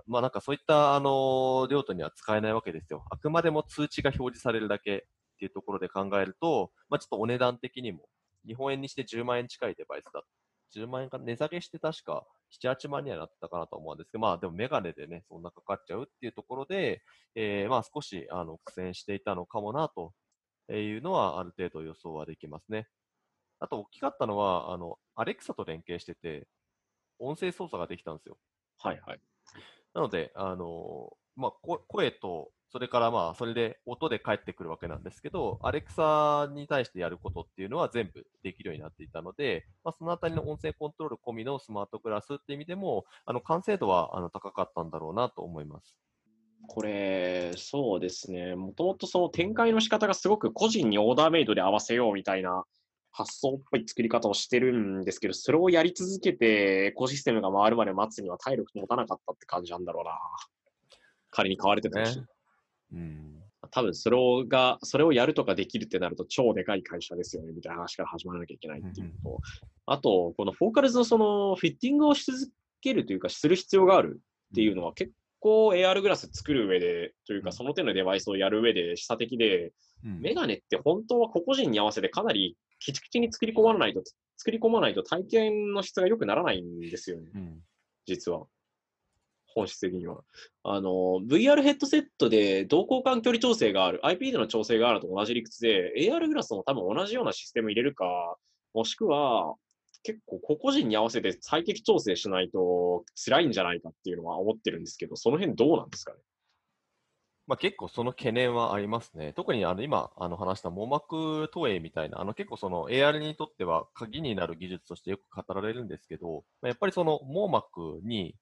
まあなんかそういった、あの用途には使えないわけですよ。あくまでも通知が表示されるだけっていうところで考えると、まあちょっとお値段的にも、日本円にして10万円近いデバイスだ。10万円か値下げして確か7、8万にはなったかなと思うんですけど、まあでもメガネでね、そんなかかっちゃうっていうところで、えー、まあ少しあの苦戦していたのかもなというのはある程度予想はできますね。あと大きかったのは、あの、アレクサと連携してて、音声操作ができたんですよ。はいはい。なので、あのまあ、声とそれからまあ、それで音で返ってくるわけなんですけど、アレクサに対してやることっていうのは全部できるようになっていたので、まあ、そのあたりの音声コントロール込みのスマートグラスっていう意味でも、あの完成度はあの高かったんだろうなと思います。これ、そうですね。もともとその展開の仕方がすごく個人にオーダーメイドで合わせようみたいな発想っぽい作り方をしてるんですけど、それをやり続けてエコシステムが回るまで待つには体力持たなかったって感じなんだろうな。仮に買われてたし。ねうん、多分それをが、それをやるとかできるってなると超でかい会社ですよね、みたいな話から始まらなきゃいけないっていうと、あと、このフォーカルズのそのフィッティングをし続けるというか、する必要があるっていうのは結構 AR グラス作る上で、というかその手のデバイスをやる上で示唆的で、うん、メガネって本当は個々人に合わせてかなりきちきちに作り込まないと、作り込まないと体験の質が良くならないんですよね、うん、実は。本質的には。あの、VR ヘッドセットで同交換距離調整がある、IP での調整があると同じ理屈で、AR グラスも多分同じようなシステム入れるか、もしくは、結構個々人に合わせて最適調整しないと辛いんじゃないかっていうのは思ってるんですけど、その辺どうなんですかね？まあ、結構その懸念はありますね。特にあの今あの話した網膜投影みたいな、あの結構その AR にとっては鍵になる技術としてよく語られるんですけど、やっぱりその網膜に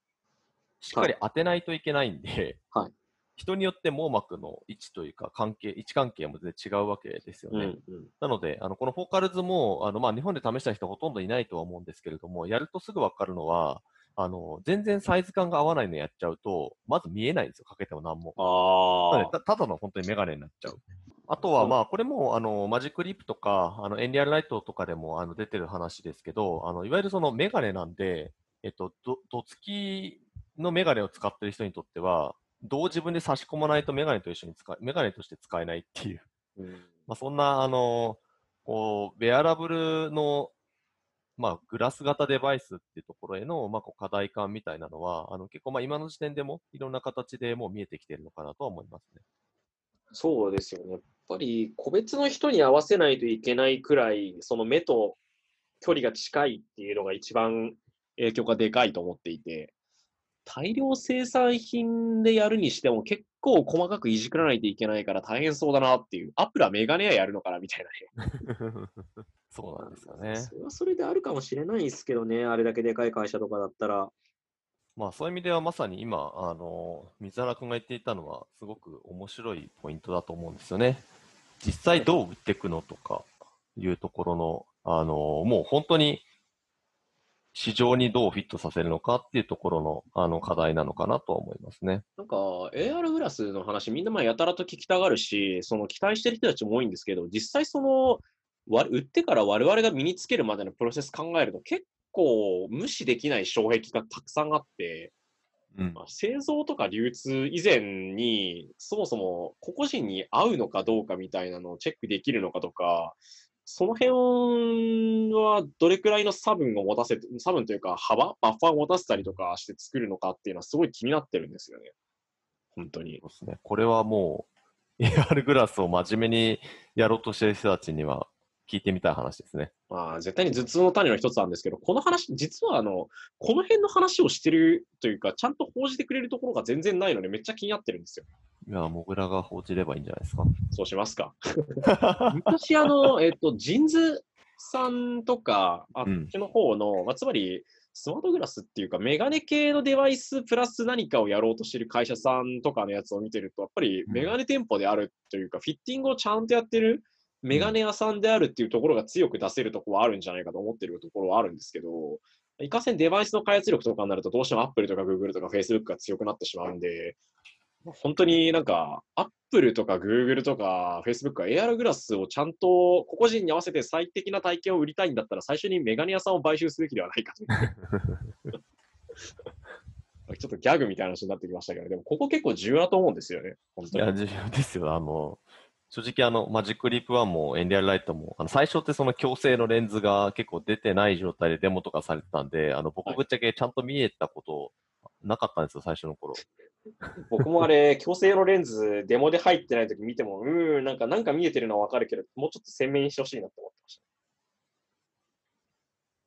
しっかり当てないといけないんで、はい、人によって網膜の位置というか関係、位置関係も全然違うわけですよね。うんうん、なので、あのこのフォーカルズもあの、まあ、日本で試した人ほとんどいないとは思うんですけれども、やるとすぐ分かるのは、あの全然サイズ感が合わないのやっちゃうと、まず見えないんですよ、かけても何も。あたただの本当にメガネになっちゃう。あとは、まあ、これもあのマジックリップとか、あのエンリアルライトとかでもあの出てる話ですけど、あのいわゆるそのメガネなんで、えっと、ど、どつきのメガネを使ってる人にとっては、どう自分で差し込まないとメガネと一緒に使え、メガネとして使えないっていう、うん、まあそんな、あの、こう、ベアラブルの、まあ、グラス型デバイスっていうところへの、まあ、こう課題感みたいなのは、あの結構、まあ、今の時点でもいろんな形でもう見えてきてるのかなとは思いますね。そうですよね。やっぱり、個別の人に合わせないといけないくらい、その目と距離が近いっていうのが一番影響がでかいと思っていて、大量生産品でやるにしても結構細かくいじくらないといけないから大変そうだなっていう。アップルはメガネ屋やるのかなみたいなね。そうなんですよね。それはそれであるかもしれないですけどね。あれだけでかい会社とかだったら。まあそういう意味ではまさに今、あの、水原君が言っていたのはすごく面白いポイントだと思うんですよね。実際どう売っていくのとかいうところの、あの、もう本当に市場にどうフィットさせるのかっていうところのあの課題なのかなと思いますね。なんか AR グラスの話、みんなまあやたらと聞きたがるし、その期待してる人たちも多いんですけど、実際その、売ってから我々が身につけるまでのプロセス考えると結構無視できない障壁がたくさんあって、うん、まあ、製造とか流通以前にそもそも個々人に合うのかどうかみたいなのをチェックできるのかとか、その辺はどれくらいの差分を持たせて、差分というか幅、バッファーを持たせたりとかして作るのかっていうのはすごい気になってるんですよね。本当に。そうですね。これはもう AR グラスを真面目にやろうとしてる人たちには聞いてみたい話ですね。まあ、絶対に頭痛の種の一つなんですけど、この話、実はあの、この辺の話をしてるというか、ちゃんと報じてくれるところが全然ないので、めっちゃ気になってるんですよ。いや、モグラが報じればいいんじゃないですか？そうしますか。昔、あの、えっと、ジンズさんとか、あっちの方の、うん、まあ、つまり、スマートグラスっていうか、メガネ系のデバイスプラス何かをやろうとしてる会社さんとかのやつを見てると、やっぱりメガネ店舗であるというか、うん、フィッティングをちゃんとやってるメガネ屋さんであるっていうところが強く出せるところはあるんじゃないかと思ってるところはあるんですけど、いかせんデバイスの開発力とかになるとどうしても Apple とか Google とか Facebook が強くなってしまうんで、本当になんか Apple とか Google とか Facebook は AR グラスをちゃんと個々人に合わせて最適な体験を売りたいんだったら最初にメガネ屋さんを買収すべきではないかと。ちょっとギャグみたいな話になってきましたけど、でもここ結構重要だと思うんですよね、本当に。いや、重要ですよ。あの、正直あの、マジックリープ1もエンリアルライトも、あの、最初ってその強制のレンズが結構出てない状態でデモとかされてたんで、あの、僕ぶっちゃけちゃんと見えたことなかったんですよ、最初の頃。僕もあれ、強制のレンズ、デモで入ってない時見ても、うーん、なんか、なんか見えてるのはわかるけど、もうちょっと鮮明にしてほしいなって思ってまし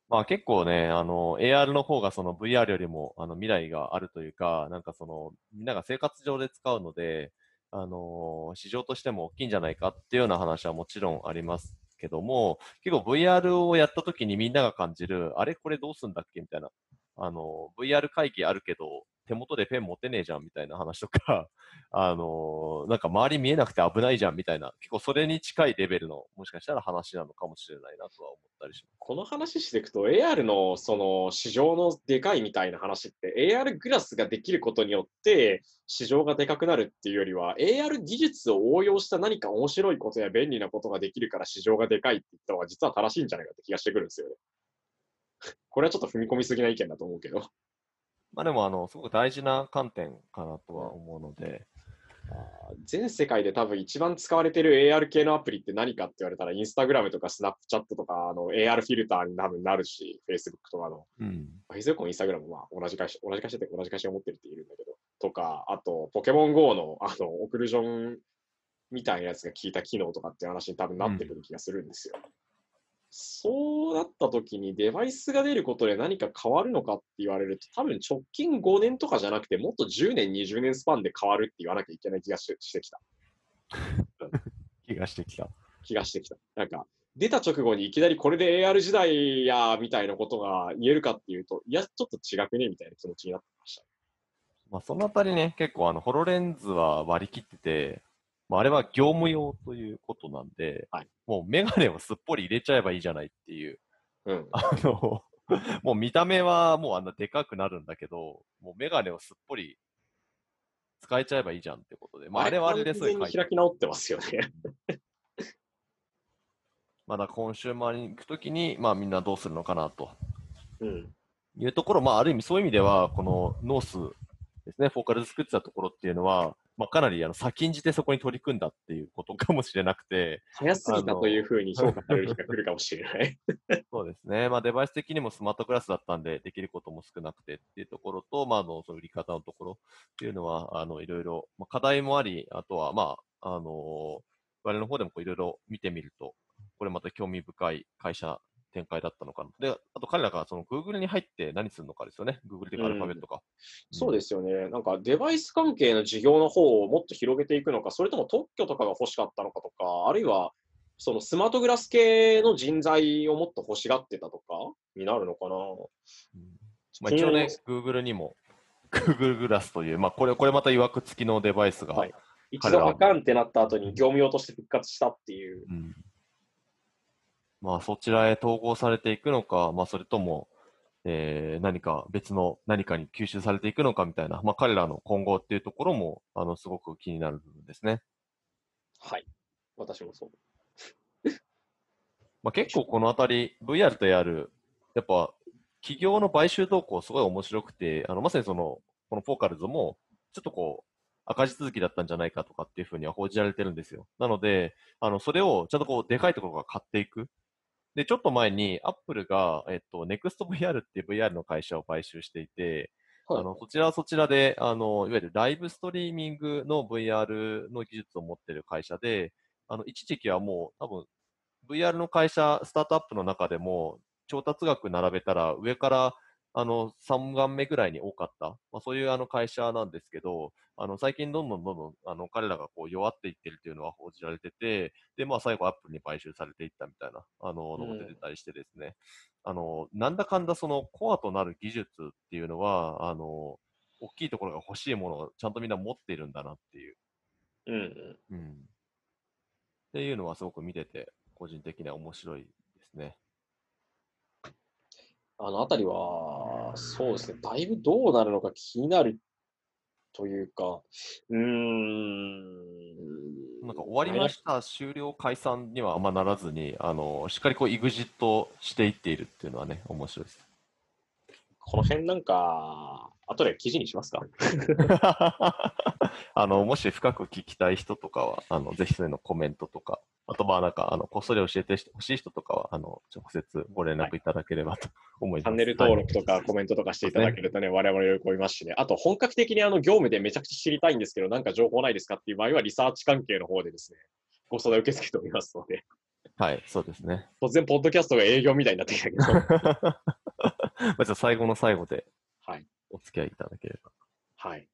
まあ結構ね、あの、AR の方がその VR よりもあの未来があるというか、なんかその、みんなが生活上で使うので、あの市場としても大きいんじゃないかっていうような話はもちろんありますけども、結構 VR をやった時にみんなが感じる、あれこれどうすんだっけみたいな。あの、VR 会議あるけど、手元でペン持てねえじゃんみたいな話とか、あのなんか周り見えなくて危ないじゃんみたいな、結構それに近いレベルの、もしかしたら話なのかもしれないなとは思ったりします。この話していくと、AR のその市場のでかいみたいな話って、AR グラスができることによって市場がでかくなるっていうよりは、AR 技術を応用した何か面白いことや便利なことができるから市場がでかいって言った方が実は正しいんじゃないかって気がしてくるんですよね。これはちょっと踏み込みすぎな意見だと思うけど。まあでも、あの、すごく大事な観点かなとは思うので、全世界で多分一番使われてる AR 系のアプリって何かって言われたら、インスタグラムとかスナップチャットとかあの AR フィルターに多分なるし、Facebook とかの。うん。Facebook もインスタグラムも同じ会社、同じ会社って同じ会社を持ってるって言うんだけど、とか、あと、ポケモン GO のあのオクルージョンみたいなやつが効いた機能とかっていう話に多分なってくる気がするんですよ。そうなった時にデバイスが出ることで何か変わるのかって言われると、多分直近5年とかじゃなくて、もっと10年、20年スパンで変わるって言わなきゃいけない気がししてきた。気がしてきた。気がしてきた。なんか、出た直後にいきなりこれで AR 時代やみたいなことが言えるかっていうと、いや、ちょっと違くねみたいな気持ちになってました。まあ、そのあたりね、結構あの、ホロレンズは割り切ってて、まあ、あれは業務用ということなんで、はいもうメガネをすっぽり入れちゃえばいいじゃないっていう、うん。あの、もう見た目はもうあんなでかくなるんだけど、もうメガネをすっぽり使えちゃえばいいじゃんってことで、まあ、あれはあれですごい完全に開き直ってますよね。まだコンシューマーに行くときに、まあみんなどうするのかなとうん。いうところ、まあある意味そういう意味では、このノースですね、フォーカルズ作ってたところっていうのは、まあかなりあの先んじてそこに取り組んだっていうことかもしれなくて、早すぎたというふうに評価される日が来るかもしれない。そうですね、まあデバイス的にもスマートクラスだったんで、できることも少なくてっていうところと、まああの、その売り方のところっていうのは、あの、いろいろ、まあ、課題もあり、あとは、まあ、あの、我々の方でもこういろいろ見てみると、これまた興味深い会社展開だったのかな。で、あと彼らがその Google に入って何するのかですよね。Google でアルファベットか。そうですよね。なんかデバイス関係の事業の方をもっと広げていくのか、それとも特許とかが欲しかったのかとか、あるいはそのスマートグラス系の人材をもっと欲しがってたとかになるのかな。うんまあ、一応ね、Google にも Google グラスという、まあこれ、これまた曰く付きのデバイスが、はい一度あかんってなった後に業務用として復活したっていう。うんまあ、そちらへ統合されていくのか、まあ、それとも、えー何か別の何かに吸収されていくのかみたいな、まあ、彼らの今後っていうところも、あの、すごく気になる部分ですね。はい。私もそう。まあ、結構このあたり、VR と AR、やっぱ、企業の買収動向すごい面白くて、あの、まさにその、このフォーカルズも、ちょっとこう、赤字続きだったんじゃないかとかっていうふうには報じられてるんですよ。なので、あの、それをちゃんとこう、でかいところが買っていく。で、ちょっと前に、アップルが、えっと、NEXTVR っていう VR の会社を買収していて、はい。あの、そちらはそちらで、あの、いわゆるライブストリーミングの VR の技術を持っている会社で、あの、一時期はもう、多分、VR の会社、スタートアップの中でも、調達額並べたら、上から、あの、3番目ぐらいに多かった、まあ、そういうあの会社なんですけど、あの、最近どんどんどんどん、あの、彼らがこう弱っていってるっていうのは報じられてて、で、まあ最後アップルに買収されていったみたいな、あの、のが出てたりしてですね、あの、なんだかんだそのコアとなる技術っていうのは、あの、大きいところが欲しいものをちゃんとみんな持っているんだなっていう、うんうん。うん。っていうのはすごく見てて、個人的には面白いですね。あのあたりは、そうですね、だいぶどうなるのか気になるというか、うん。なんか終わりました、終了、解散にはあんまならずに、あの、しっかりこう、イグジットしていっているっていうのはね、面白いです。この辺なんか、後で記事にしますか？あの、もし深く聞きたい人とかは、あの、ぜひそういうのコメントとか、あと、まあ、なんか、あの、こっそり教えてほしい人とかは、あの、直接ご連絡いただければと思います。チャンネル登録とかコメントとかしていただけるとね、我々喜びますしね。あと、本格的にあの業務でめちゃくちゃ知りたいんですけど、なんか情報ないですかっていう場合は、リサーチ関係の方でですね、ご相談受け付けておりますので、はい、そうですね。突然、ポッドキャストが営業みたいになってきたけど、まあ、じゃあ最後の最後ではい。お付き合いいただければ。はい。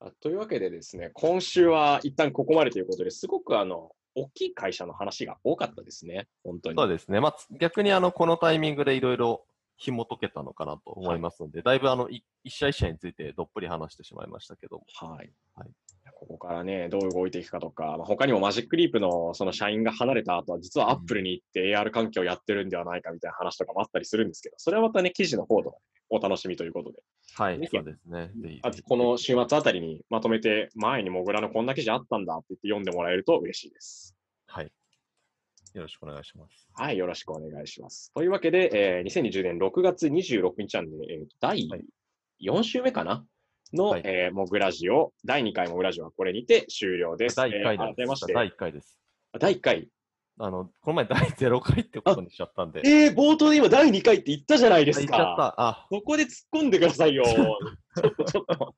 あというわけでですね、今週は一旦ここまでということですごくあの、大きい会社の話が多かったですね、本当に。そうですね。まあ、つ逆にあの、このタイミングでいろいろ紐解けたのかなと思いますので、だいぶあの、い一社一社についてどっぷり話してしまいましたけども。はい。はいからね、どう動いていくかとか、まあ、他にもマジックリープのその社員が離れた後は、実はアップルに行って AR 環境をやってるんではないかみたいな話とかもあったりするんですけど、それはまたね、記事の方とか、ね、お楽しみということで。はいそうですね。あとこの週末あたりにまとめて、前にモグラのこんな記事あったんだって言って読んでもらえると嬉しいです。はい。よろしくお願いします。はい、よろしくお願いします。というわけで、えー2020年6月26日なんで、えーと第はい4週目かなの、はいえーモグラジオ、第2回モグラジオはこれにて終了です。第1回で。改めますして、第1回です。第1回。あの、この前第0回ってことにしちゃったんで。えー、冒頭で今第2回って言ったじゃないですあ言っちゃっか。た。あ、そこで突っ込んでくださいよ。ちょっとちょっと。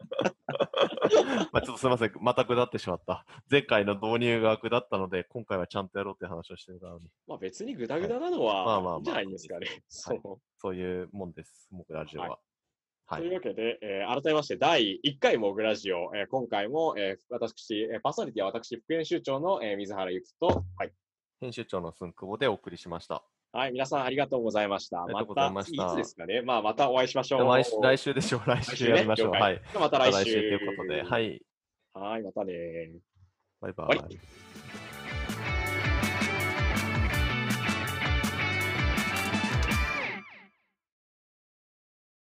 まあ、ちょっとすみません。また下ってしまった。前回の導入が下ったので、今回はちゃんとやろうって話をしてるからに、まあ別にグダグダなのまあまあまあはいいんじゃないんですかね。そう。そういうもんです。僕ラジオは。ははい。というわけで、えー改めまして、第1回モグラジオ、えー今回も、えー私、えーパーソナリティは私、副編集長の、えー水原由紀と、はい。編集長のすんくぼでお送りしました。はい、皆さんありがとうございました。ありがとうございましたた次いつですかねまあ、またお会いしましょう。来週来週でしょう。来週やりましょう。来週ねはい。また来週。ということで、はい。はい、またねバイバイ。